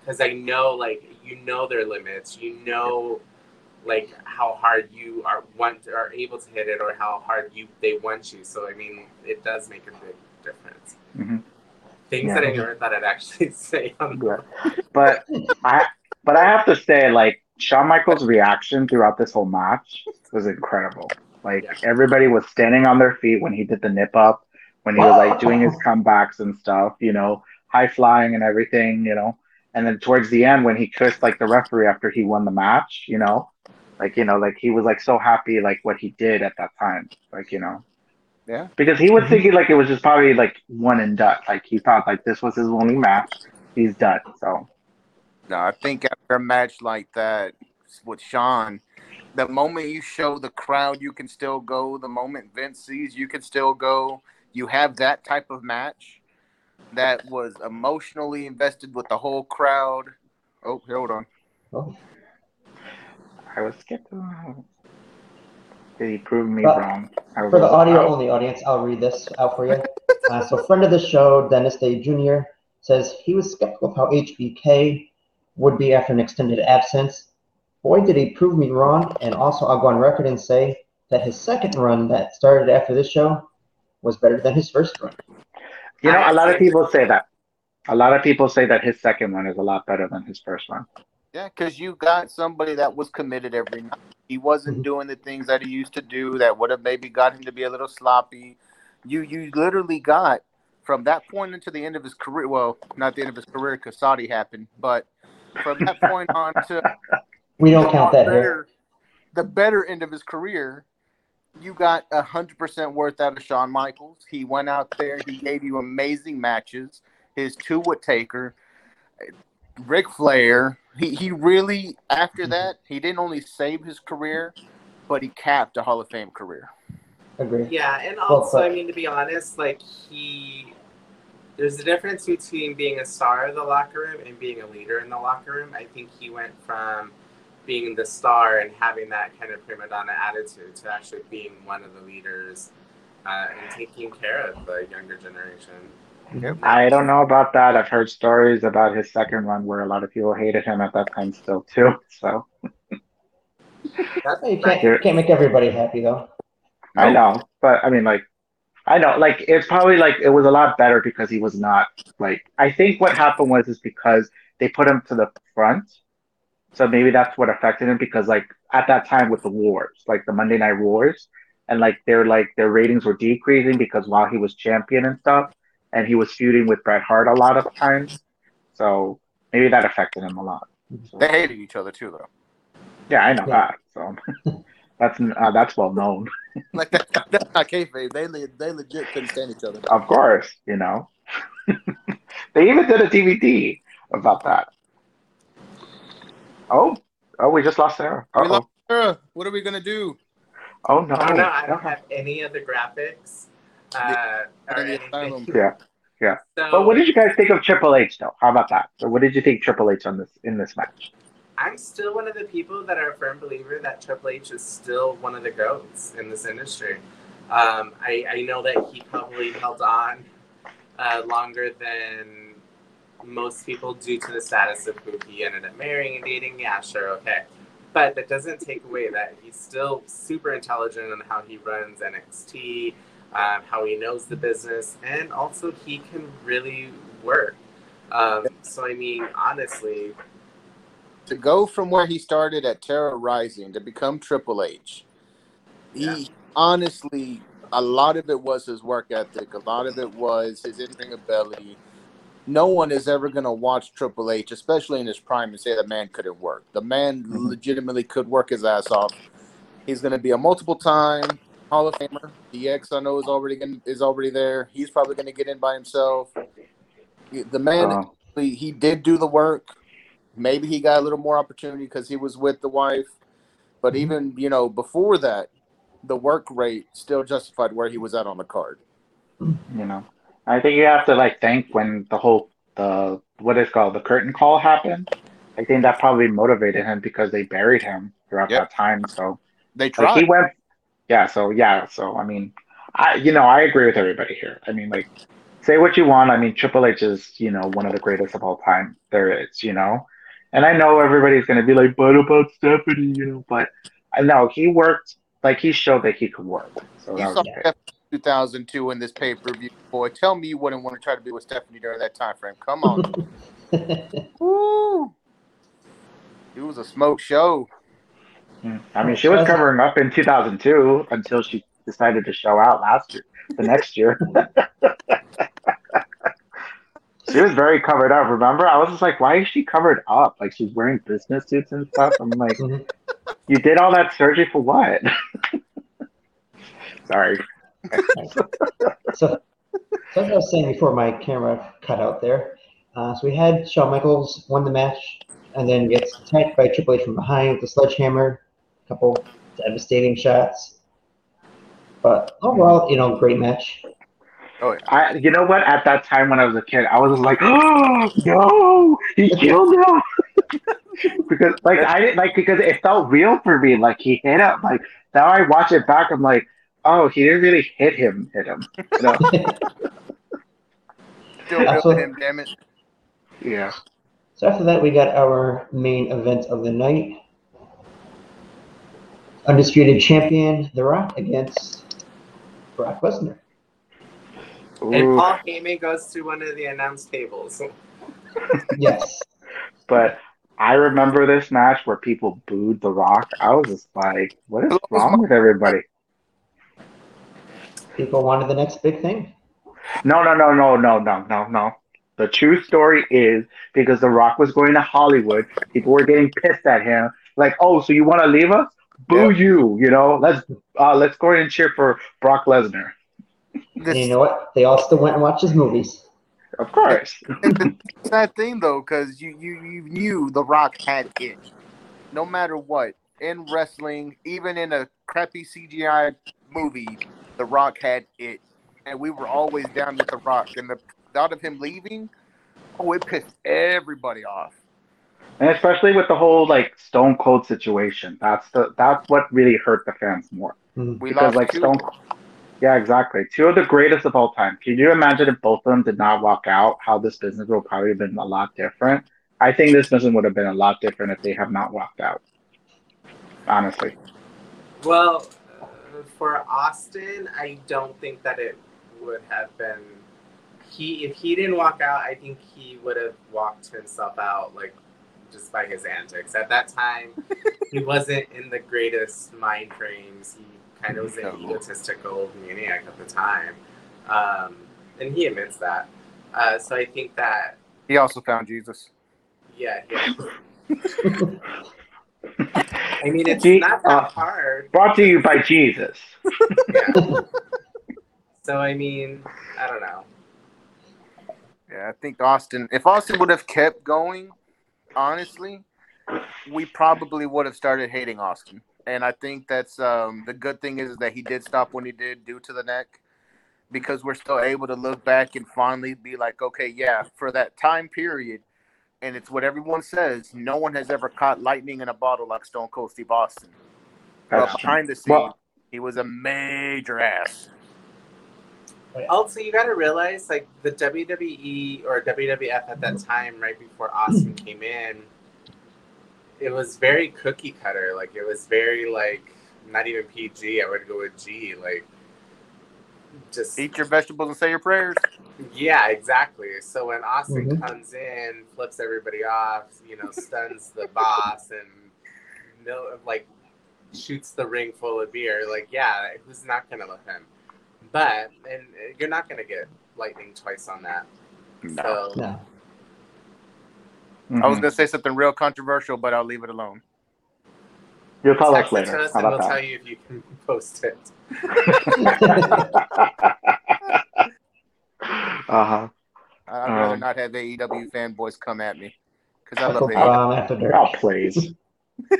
because I know like you know their limits, you know like how hard you are want are able to hit it or how hard you they want you. So I mean, it does make a big difference. Mhm. Things Yeah. that I never thought I'd actually say on Yeah. But I but I have to say, like Shawn Michaels' reaction throughout this whole match was incredible. Like Yeah. everybody was standing on their feet when he did the nip up, when he was like doing his comebacks and stuff, you know, high flying and everything, you know. And then towards the end when he kissed like the referee after he won the match, you know, like you know, like he was like so happy like what he did at that time. Like, you know. Yeah. Because he was thinking like it was just probably like one and done. Like he thought like this was his only match. He's done. So No, I think after a match like that with Shawn, the moment you show the crowd you can still go, the moment Vince sees you can still go, you have that type of match that was emotionally invested with the whole crowd. Oh, hold on. Oh, I was skeptical. Did he prove me But wrong? I For the audio out. only audience, I'll read this out for you. Uh, so, friend of the show, Dennis Day Jr., says he was skeptical of how HBK would be after an extended absence. Boy, did he prove me wrong. And also, I'll go on record and say that his second run that started after this show was better than his first run. You know, a lot of people say that. A lot of people say that his second one is a lot better than his first one. Yeah, because you got somebody that was committed every night. He wasn't Mhm. doing the things that he used to do that would have maybe got him to be a little sloppy. You you literally got from that point into the end of his career. Well, not the end of his career because Saudi happened, but from that point on to We don't count that here. the better end of his career, you got a hundred percent worth out of Shawn Michaels. He went out there, he gave you amazing matches. His two with Taker, Ric Flair. He he really after mm-hmm. that he didn't only save his career, but he capped a Hall of Fame career. Agree. Yeah, and also, but- I mean, to be honest, like he, there's a difference between being a star of the locker room and being a leader in the locker room. I think he went from being the star and having that kind of prima donna attitude to actually being one of the leaders uh, and taking care of the younger generation. Yep. I don't know about that. I've heard stories about his second run where a lot of people hated him at that time still too. So You can't, can't make everybody happy, though. I know, but I mean, like, I know, like, it's probably like it was a lot better because he was not like. I think what happened was is because they put him to the front, so maybe that's what affected him because like at that time with the wars, like the Monday Night Wars, and like their like their ratings were decreasing because while he was champion and stuff, and he was feuding with Bret Hart a lot of times, so maybe that affected him a lot. So, They hated each other too, though. yeah, I know Yeah. that. So that's uh, that's well known. Like that, that's not kayfabe. They le- they legit couldn't stand each other. Of course, you know. they even did a DVD about that. Oh, oh, we just lost Sarah. We lost Sarah. What are we gonna do? Oh no. I don't. I don't have any of the graphics uh, or Any Yeah. So, But what did you guys think of Triple H though? How about that? So what did you think Triple H on this in this match? I'm still one of the people that are a firm believer that Triple H is still one of the goats in this industry. Um, I, I know that he probably held on uh, longer than most people due to the status of who he ended up marrying and dating. Yeah, sure, okay. But that doesn't take away that he's still super intelligent in how he runs NXT, um, how he knows the business, and also he can really work. Um, so, I mean, honestly, to go from where he started at Terra Ryzing to become Triple H, he Yeah. honestly, a lot of it was his work ethic. A lot of it was his in-ring ability. No one is ever going to watch Triple H, especially in his prime, and say the man couldn't work. The man Mhm. legitimately could work his ass off. He's going to be a multiple-time Hall of Famer. DX, I know, is already gonna, is already there. He's probably going to get in by himself. The man Oh, he, he did do the work. Maybe he got a little more opportunity because he was with the wife. But Mhm. even you know before that, the work rate still justified where he was at on the card. you know. I think you have to like thank when the whole the what is called the curtain call happened. I think that probably motivated him because they buried him throughout Yep. that time. So They Like tried. he went, yeah. So yeah. So I mean, I you know I agree with everybody here. I mean, like, say what you want. I mean, Triple H is you know one of the greatest of all time there is. You know, and I know everybody's gonna be like, but about Stephanie, you know, but I know he worked. Like he showed that he could work. So you that saw was great. Stephanie 2002 in this pay per view. Boy, tell me you wouldn't want to try to be with Stephanie during that time frame. Come on. Woo! It was a smoke show. Mm. I mean, she was covering up in 2002 until she decided to show out last year, the next year. she was very covered up. Remember, I was just like, why is she covered up? Like she's wearing business suits and stuff. I'm like, Mhm. you did all that surgery for what? Sorry. So, so as I was saying before my camera cut out there, uh, so we had Shawn Michaels won the match and then gets attacked by Triple H from behind with a sledgehammer, a couple devastating shots. But overall, you know, great match. Oh. I, you know what? At that time when I was a kid, I was just like, oh no, he killed him. because like I didn't like because it felt real for me. Like he hit him. Like now I watch it back, I'm like, oh, he didn't really hit him. Hit him. You know? Still real him, damn it. yeah. So after that, we got our main event of the night. Undisputed champion, The Rock, against Brock Lesnar. And Ooh. Paul Heyman goes to one of the announce tables. Yes. But I remember this match where people booed The Rock. I was just like, what is wrong with everybody? People wanted the next big thing. No, no, no, no, no, no, no, no. The true story is because The Rock was going to Hollywood, people were getting pissed at him. Like, oh, so you want to leave us? Boo you! You know, let's uh, let's go ahead and cheer for Brock Lesnar. And This you know what? They all still went and watched his movies. Of course. it's the sad thing though, because you, you you knew The Rock had it, no matter what. In wrestling, even in a crappy CGI movie, The Rock had it, and we were always down with The Rock. And the thought of him leaving, oh, it pissed everybody off. And especially with the whole like Stone Cold situation. That's the that's what really hurt the fans more. Mhm. We because lost like two. Stone Yeah, exactly. Two of the greatest of all time. Can you imagine if both of them did not walk out, how this business would probably have been a lot different? I think this business would have been a lot different if they have not walked out. Honestly. Well, for Austin, I don't think that it would have been. He if he didn't walk out, I think he would have walked himself out like just by his antics. At that time, he wasn't in the greatest mind frames. He kind of was an No. egotistical maniac at the time, um, and he admits that. Uh, so I think that He also found Jesus. yeah, yeah. I mean, it's Gee, not that uh, hard. Brought to you by Jesus. Yeah. So I mean, I don't know. Yeah, I think Austin. If Austin would have kept going, honestly, we probably would have started hating Austin. And I think that's um, the good thing is that he did stop when he did due to the neck, because we're still able to look back and finally be like, okay, yeah, for that time period, and it's what everyone says. No one has ever caught lightning in a bottle like Stone Cold Steve Austin. But That's true. behind the scenes, Well- he was a major ass. Also, you got to realize, like the WWE or WWF at that time, right before Austin came in, it was very cookie cutter. Like it was very like not even PG. I would go with G. Like just Eat your vegetables and say your prayers. Yeah, exactly. So when Austin Mhm. comes in, flips everybody off, you know, stuns the boss, and no, like shoots the ring full of beer, like yeah, who's not gonna love him? But and you're not gonna get lightning twice on that. So No. I was Mhm. gonna say something real controversial, but I'll leave it alone. You'll tell us text it later. to us How and we'll about tell you if you can post it. uh-huh. I- I'd rather Um, not have AEW fanboys come at me because I love AEW. Bomb after dark. Oh, please.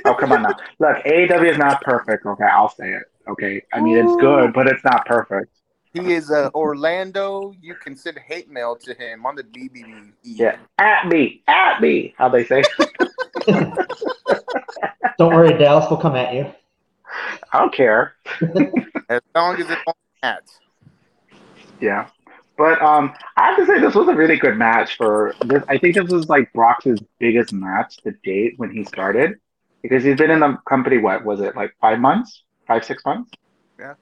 Oh, come on now. Look, AEW is not perfect. Okay, I'll say it. Okay, I mean it's good, but it's not perfect. He is uh, Orlando. You can send hate mail to him on the BBB. Yeah, at me, at me. How they say? Don't worry, Dallas will come at you. I don't care. As long as it's on that. Yeah, but um, I have to say this was a really good match for this. I think this was like Brock's biggest match to date when he started, because he's been in the company. What was it like five months, five six months? Yeah,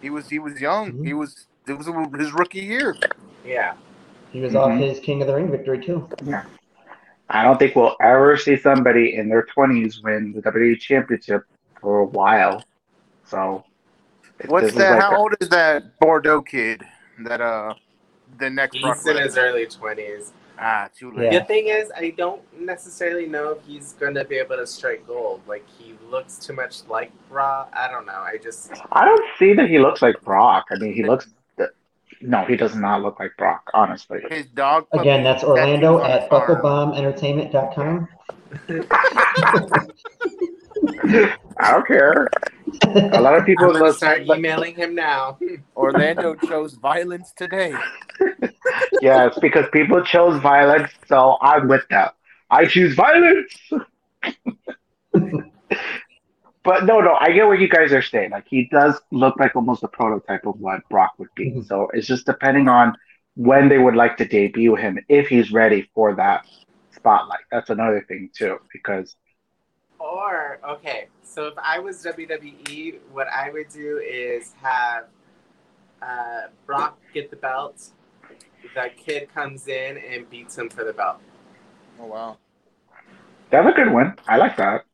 he was he was young. Mhm. He was it was his rookie year. Yeah. He was off Mhm. his King of the Ring victory too. I don't think we'll ever see somebody in their twenties win the WWE Championship for a while. So, What's that? like How a- old is that Bordeaux kid? That uh, the next Brock He's in his early twenties. ah too late. Yeah. The thing is, I don't necessarily know if he's gonna be able to strike gold. Like he looks too much like Raw. I don't know. I just I don't see that he looks like Brock. I mean, he looks. No, he does not look like Brock. Honestly, His dog. Again, that's Orlando at his arm. bucklebombentertainment.com. I don't care. A lot of people I'm gonna start emailing him now. Orlando chose violence today. yes, because people chose violence, so I'm with them. I choose violence. but no, no, I get what you guys are saying. Like he does look like almost a prototype of what Brock would be. Mhm. So it's just depending on when they would like to debut him, if he's ready for that spotlight. That's another thing too, because Or okay, so if I was WWE, what I would do is have uh, Brock get the belt. The kid comes in and beats him for the belt. Oh wow. that's a good one. I like that.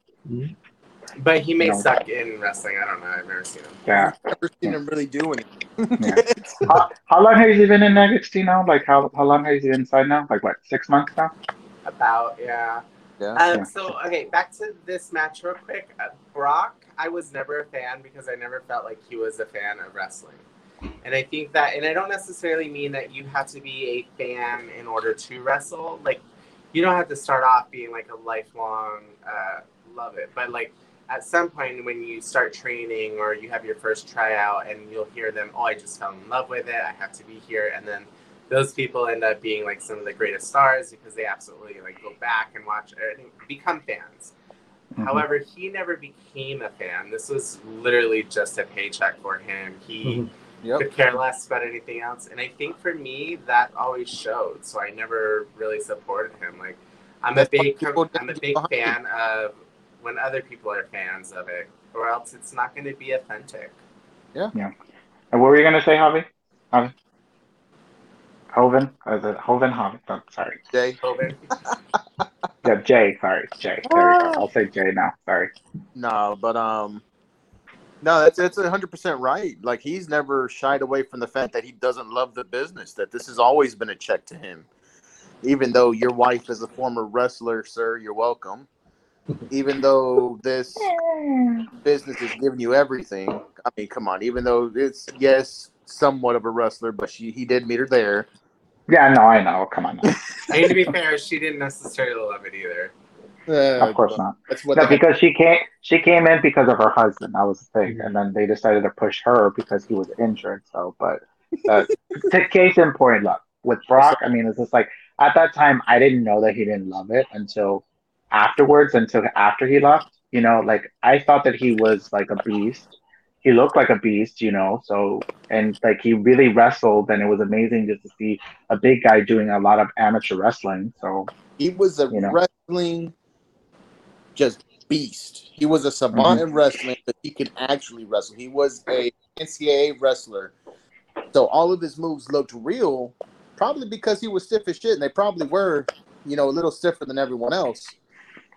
But he may No. suck in wrestling. I don't know. I've never seen him. Yeah. Never seen him really do anything. Yeah. how, how long has he been in NXT now? Like how how long has he been inside now? Like what, six months now? About yeah. Yeah. Um, Yeah. so okay, back to this match real quick. Uh, Brock, I was never a fan because I never felt like he was a fan of wrestling, and I think that, and I don't necessarily mean that you have to be a fan in order to wrestle. Like, you don't have to start off being like a lifelong uh, love it, but like at some point when you start training or you have your first tryout and you'll hear them, oh, I just fell in love with it. I have to be here, and then those people end up being like some of the greatest stars because they absolutely like go back and watch and become fans. Mhm. However, he never became a fan. This was literally just a paycheck for him. He Mhm. Yep. could care less about anything else. And I think for me, that always showed. So I never really supported him. Like, I'm That's a big, people I'm a big fan of when other people are fans of it, or else it's not going to be authentic. Yeah. Yeah. And what were you gonna say, Javi? Javi? Hoven? Is it Hoven? Javi? Oh, sorry. Jay. Hogan. Yeah, Jay. Sorry, Jay. There we go. I'll say Jay now. Sorry. No, but um, no, that's that's hundred percent right. Like he's never shied away from the fact that he doesn't love the business. That this has always been a check to him. Even though your wife is a former wrestler, sir, you're welcome. Even though this business is giving you everything, I mean, come on. Even though it's yes, somewhat of a wrestler, but she he did meet her there. Yeah, no, I know. Come on. Now. I mean, to be fair, she didn't necessarily love it either. Uh, Of course not. That's what No, the because she came. She came in because of her husband. That was the thing, and then they decided to push her because he was injured. So, but uh, to case in point, look with Brock. I mean, it's just like at that time I didn't know that he didn't love it until afterwards, until after he left. You know, like I thought that he was like a beast. He looked like a beast, you know. So and like he really wrestled, and it was amazing just to see a big guy doing a lot of amateur wrestling. So He was a You know. wrestling just beast. He was a mm-hmm. savant in wrestling, but he could actually wrestle. He was a NCAA wrestler. So all of his moves looked real, probably because he was stiff as shit, and they probably were, you know, a little stiffer than everyone else.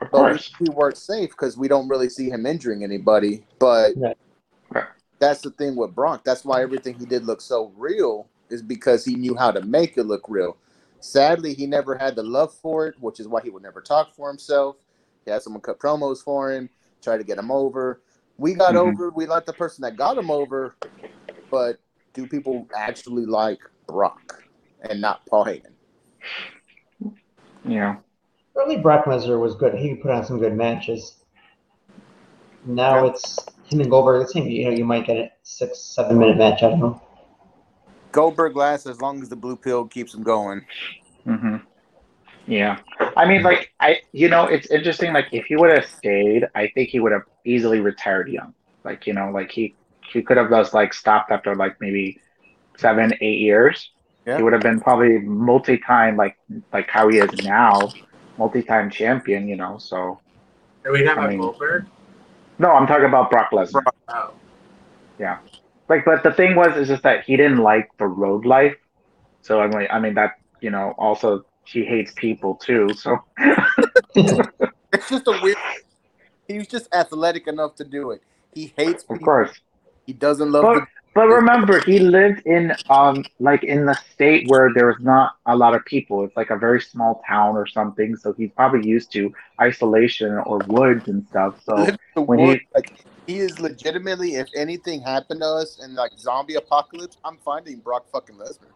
Of But we, course, we worked safe because we don't really see him injuring anybody. But Right. Right. that's the thing with Brock. That's why everything he did look so real is because he knew how to make it look real. Sadly, he never had the love for it, which is why he would never talk for himself. He had someone cut promos for him, try to get him over. We got Mhm. over. We like the person that got him over, but do people actually like Brock and not Paul Heyman? you know. Early Brock Lesnar was good. He put on some good matches. Now Yeah. it's him and Goldberg. The same. You know, you might get a six, seven minute match out of him. Goldberg lasts as long as the blue pill keeps him going. Mm-hmm. Yeah, I mean, like I, you know, it's interesting. Like if he would have stayed, I think he would have easily retired young. Like you know, like he he could have just like stopped after like maybe seven, eight years. Yeah. He would have been probably multi-time, like like how he is now, multi-time champion. You know, so Are we talking I about Goldberg? no, I'm talking about Brock Lesnar. Brock. Oh, Like, but the thing was, is just that he didn't like the road life. So I'm like, I mean, that you know, also he hates people too. So It's just a weird. He was just athletic enough to do it. He hates of people. course. He doesn't love But, the but remember, he lived in um like in the state where there was not a lot of people. It's like a very small town or something. So he's probably used to isolation or woods and stuff. So live in the when he- Like he is legitimately. If anything happened to us in like zombie apocalypse, I'm finding Brock fucking Lesnar.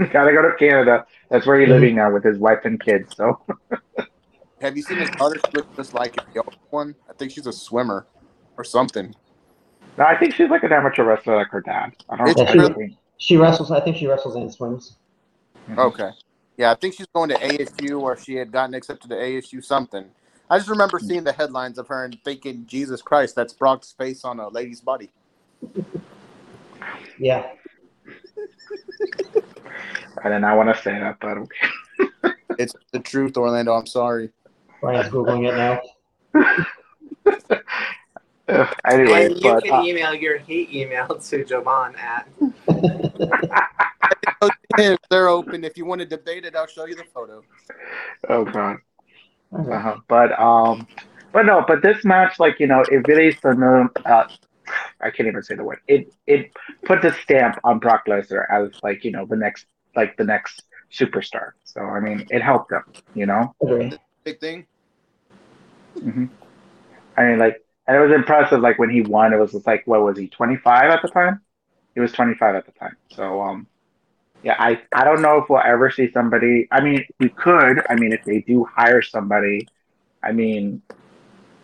gotta go to Canada. That's where he's living now with his wife and kids. So Have you seen his mother? She looks just like the old one. I think she's a swimmer or something. No, I think she's like an amateur wrestler like her dad. I don't It's I really- She wrestles. I think she wrestles and swims. Mm-hmm. Okay. Yeah, I think she's going to ASU or she had gotten accepted to ASU something. I just remember mm. seeing the headlines of her and thinking, Jesus Christ, that's Brock's face on a lady's body. Yeah. I did not want to say that, but okay. It's the truth, Orlando. I'm sorry. Bryan's googling it now. Ugh, anyway, and you but can uh, email your hate email to Jovan at. They're open. If you want to debate it, I'll show you the photo. oh god. Okay. Uh-huh. But um, but no, but this match, like you know, it really cemented. Uh, I can't even say the word. It it put the stamp on Brock Lesnar as like you know the next like the next superstar. So I mean, it helped him. You know. Agree. Big thing. hmm I mean, like, and it was impressive. Like when he won, it was just like what was he twenty five at the time? He was twenty five at the time. So um, yeah, I I don't know if we'll ever see somebody. I mean, we could. I mean, if they do hire somebody, I mean,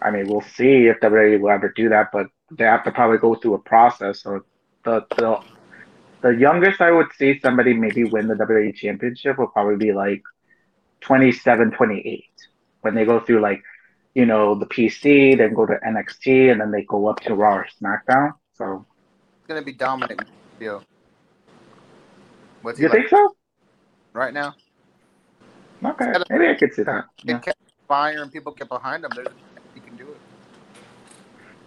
I mean, we'll see if WWE will ever do that. But they have to probably go through a process. So the the the youngest I would see somebody maybe win the WWE championship will probably be like 27, 28 when they go through like you know, the PC, then go to NXT, and then they go up to Raw or SmackDown. So, It's gonna be Dominic Mysterio. What's you like think so? right now? Okay, maybe I could see that. It Yeah. kept fire and people get behind him. There's he can do it.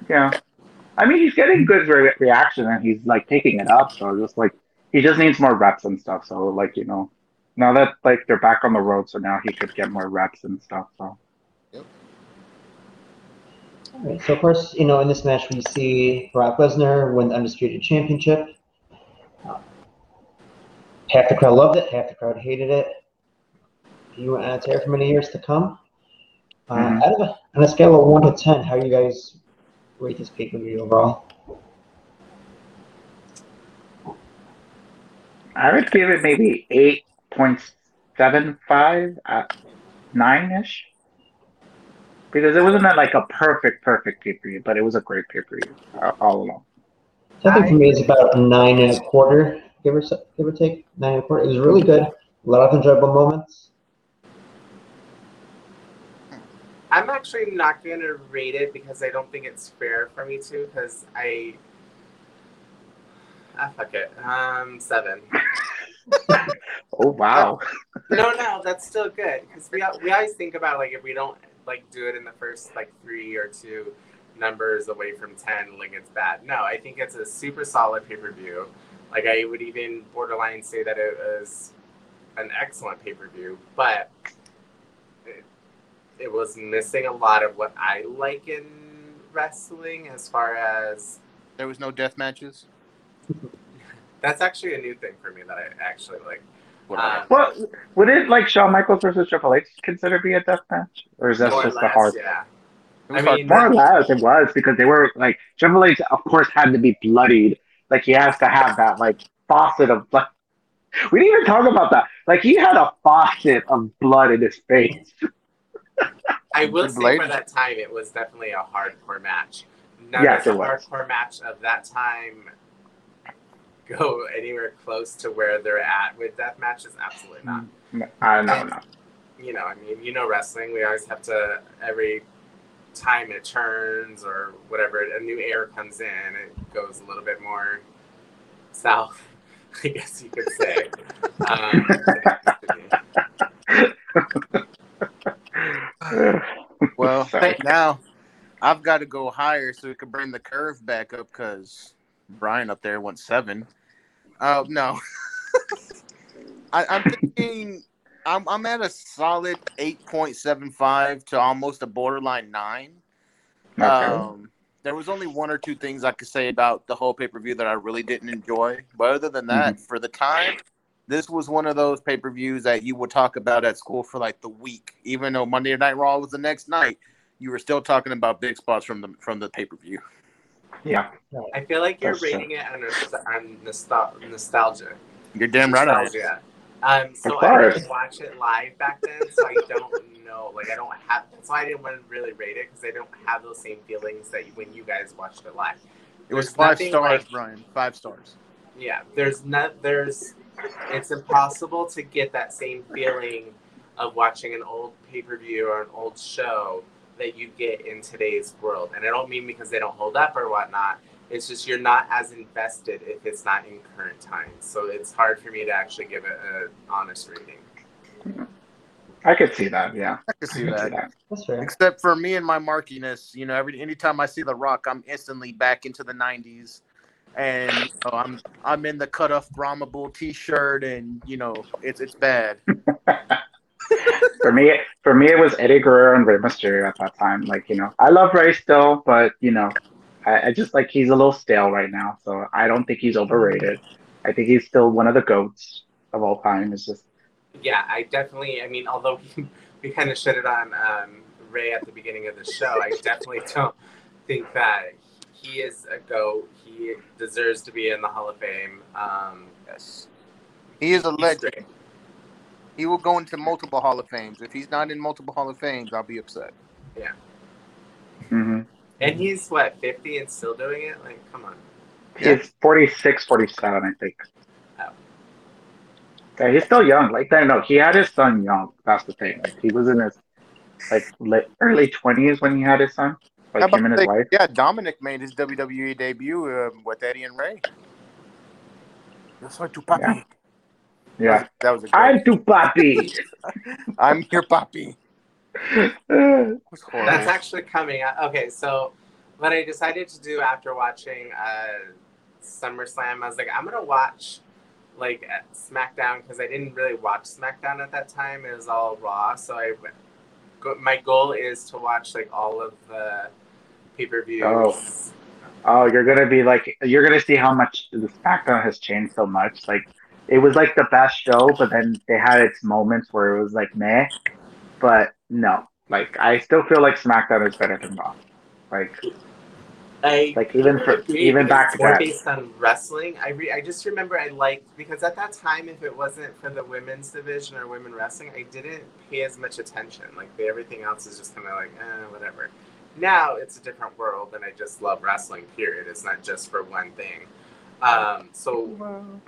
yeah. I mean, he's getting good re- reaction, and he's like taking it up. So just like he just needs more reps and stuff. So like you know, now that like they're back on the road, so now he could get more reps and stuff. So right, so of course, you know, in this match, we see Brock Lesnar win the Undisputed Championship. Uh, half the crowd loved it, half the crowd hated it. He went on a tear for many years to come. Uh, Mhm. out of a, on a scale of 1 to 10, how do you guys rate this pay per view overall? I would give it maybe eight point seven five at nine ish. Because it wasn't like a perfect, perfect pay per view, but it was a great pay per view all along. I think for me, it's about nine and a quarter, give or, give or take. Nine and a quarter. It was really good. A lot of enjoyable moments. I'm actually not going to rate it because I don't think it's fair for me to. Because I, ah, fuck it. Um, seven. Oh wow! no, no, that's still good because we we always think about like if we don't like do it in the first like three or two numbers away from ten, like it's bad. No, I think it's a super solid pay per view. Like I would even borderline say that it was an excellent pay per view, but it, it was missing a lot of what I like in wrestling as far as There was no death matches. that's actually a new thing for me that I actually like. Whatever. Well, would it like Shawn Michaels versus Triple H consider be a death match, or is that just the less, hard? yeah. It was I hard. mean, More or less, it was because they were like Triple H, of course, had to be bloodied. Like he has to have that like faucet of blood. We didn't even talk about that. Like he had a faucet of blood in his face. I will Good say blade. for that time, it was definitely a hardcore match. None Yes, of it the was. hardcore match of that time go anywhere close to where they're at with death matches. Absolutely not. I know, no. You know, I mean, you know, wrestling. We always have to every time it turns or whatever, a new air comes in. It goes a little bit more south. I guess you could say. um, Well, Sorry. now I've got to go higher so we can bring the curve back up because Bryan up there went seven. Uh, no, I, I'm thinking I'm I'm at a solid eight point seven five to almost a borderline nine. Okay. Um, there was only one or two things I could say about the whole pay per view that I really didn't enjoy, but other than that, for the time, this was one of those pay per views that you would talk about at school for like the week. Even though Monday Night Raw was the next night, you were still talking about big spots from the from the pay per view. Yeah. I feel like you're That's true. rating it on, on nostal- nostalgia. You're damn right. I am. Nostalgia. Um, so Of I course. didn't watch it live back then, so I don't know. Like I don't have. That's why I didn't want to really rate it because I don't have those same feelings that you, when you guys watched it live. It was There's five nothing stars, like- Bryan. Five stars. Yeah, there's not. There's. It's impossible to get that same feeling of watching an old pay per view or an old show that you get in today's world. And I don't mean because they don't hold up or whatnot. It's just you're not as invested if it's not in current times. So it's hard for me to actually give it an honest rating. I could see that. Yeah, I can see I could see that. that. That's fair. Except for me and my markiness, you know, every anytime I see The Rock, I'm instantly back into the '90s, and you know, I'm I'm in the cut off Brahma Bull T-shirt, and you know, it's it's bad. for me, for me, it was Eddie Guerrero and Rey Mysterio at that time. Like you know, I love Rey still, but you know, I, I just like he's a little stale right now. So I don't think he's overrated. I think he's still one of the goats of all time. It's just Yeah, I definitely. I mean, although we, we kind of shitted on um, Rey at the beginning of the show, I definitely don't think that he is a goat. He deserves to be in the Hall of Fame. Um, Yes, he is a legend. great. He will go into multiple Hall of Fames. If he's not in multiple Hall of Fames, I'll be upset. mhm. And he's what fifty and still doing it. Like, come on. he's 46, 47, I think. Oh. Yeah, he's still young. Like I know he had his son young. That's the thing. Like, he was in his like late, early twenties when he had his son. Like him and his say- wife. Yeah, Dominik made his WWE debut um, with Eddie and Rey. Yo soy tu papi. Yeah. Yeah. that was a great. I'm too papi. I'm your papi. It was horrible. That's actually coming out. Okay, so what I decided to do after watching uh, SummerSlam, I was like, I'm gonna watch like SmackDown because I didn't really watch SmackDown at that time. It was all Raw, so I go, my goal is to watch like all of the pay per views. Oh. Oh, you're gonna be like, you're gonna see how much the SmackDown has changed so much. Like, it was like the best show, but then they had its moments where it was like meh. But no, like I still feel like SmackDown is better than Raw. Like, I like even for agree, even back to more back. based on wrestling. I re- I just remember I liked because at that time, if it wasn't for the women's division or women wrestling, I didn't pay as much attention. Like the, everything else is just kind of like eh, whatever. Now it's a different world, and I just love wrestling. Period. It's not just for one thing. Um, so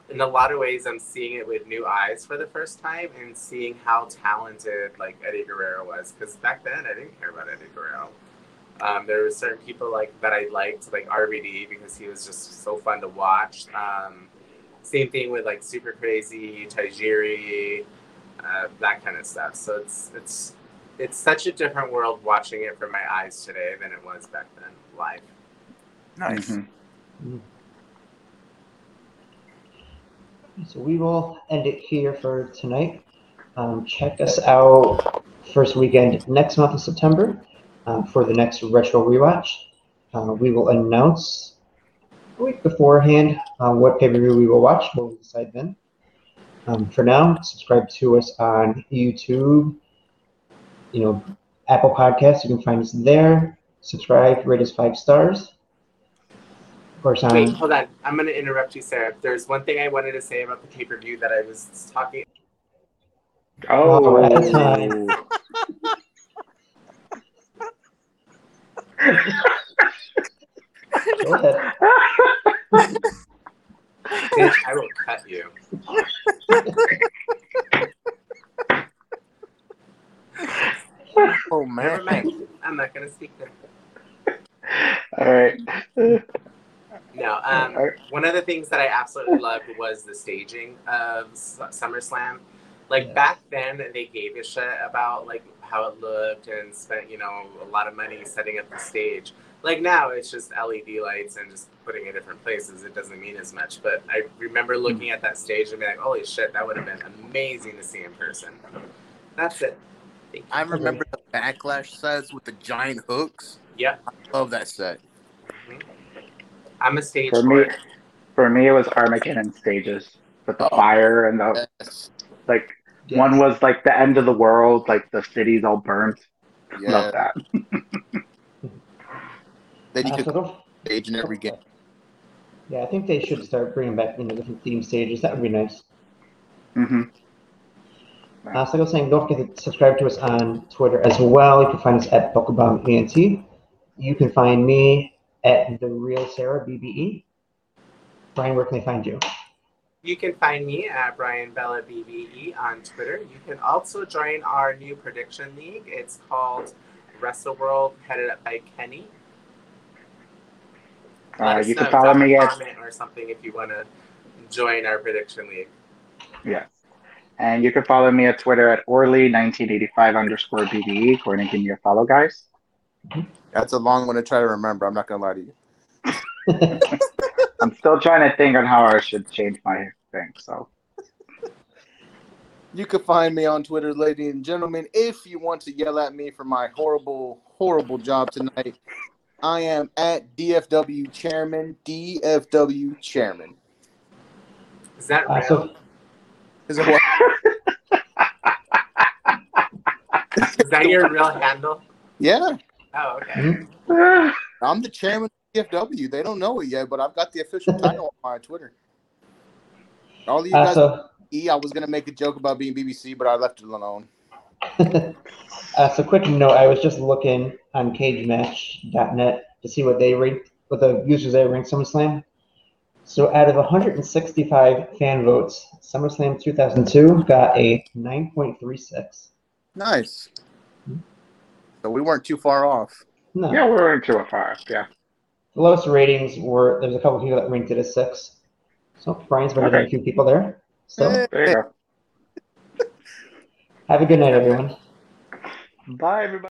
in a lot of ways, I'm seeing it with new eyes for the first time, and seeing how talented like Eddie Guerrero was. Because back then, I didn't care about Eddie Guerrero. Um, there were certain people like that I liked, like RVD, because he was just so fun to watch. Um, same thing with like Super Crazy, Tajiri, uh, that kind of stuff. So it's it's it's such a different world watching it from my eyes today than it was back then live. nice. Mhm. So we will end it here for tonight. Um, check us out first weekend next month of September uh, for the next retro rewatch. Uh, we will announce a week beforehand uh, what pay per view we will watch. We'll decide then. Um, for now, subscribe to us on YouTube. You know, Apple Podcasts. You can find us there. Subscribe, rate us five stars. Of course, on Wait, hold on. I'm going to interrupt you, Sarah. There's one thing I wanted to say about the pay per view that I was talking. Oh, we're out of time. go ahead. Bitch, I will cut you. Oh Never man. mind. I'm not going to speak there. All right. No, um, one of the things that I absolutely loved was the staging of SummerSlam. Like Yes. back then, they gave a shit about like how it looked and spent you know a lot of money setting up the stage. Like now, it's just LED lights and just putting it in different places. It doesn't mean as much. But I remember looking at that stage and being like, "Holy shit, that would have been amazing to see in person." That's it. Thank you. I remember the backlash sets with the giant hooks. Yep, Love that set. I'm a stage For for me, for me, it was Armageddon stages with the fire and the Yes. like. One was like the end of the world, like the city's all burnt. Yeah. Love that. Then you Uh, could so don't- stage in every game. Yeah, I think they should start bringing back you know different theme stages. That would be nice. hmm Uh, so like I was saying, don't forget to subscribe to us on Twitter as well. You can find us at Bucklebomb ENT. You can find me at the real Sarah BBE. Bryan, where can they find you? You can find me at Brian Bella BBE on Twitter. You can also join our new prediction league. It's called Wrestle World, headed up by Kenny. Uh, you can follow me at or something if you want to join our prediction league. yes, and you can follow me at Twitter at Orly1985 underscore BBE. Go ahead and give me a follow, guys. That's a long one to try to remember. I'm not gonna lie to you. I'm still trying to think on how I should change my thing. So You can find me on Twitter, ladies and gentlemen. If you want to yell at me for my horrible, horrible job tonight, I am at DFW Chairman. DFW Chairman. Is that Uh, real? so, Is it what? Is that your real handle? Yeah, Oh, okay. mhm. I'm the chairman of DFW. They don't know it yet, but I've got the official title on my Twitter. All of you Uh, guys, so, E, I was gonna make a joke about being BBC, but I left it alone. uh, so quick note, I was just looking on cagematch.net to see what they ranked, what the users they ranked SummerSlam. So out of 165 fan votes, SummerSlam 2002 got a 9.36. Nice. So we weren't too far off. No. yeah, we're into a five. Yeah. The lowest ratings were there's a couple people that ranked it as six. So Bryan's better than a few people there. So Eh. There you go. have a good night, everyone. Bye, everybody.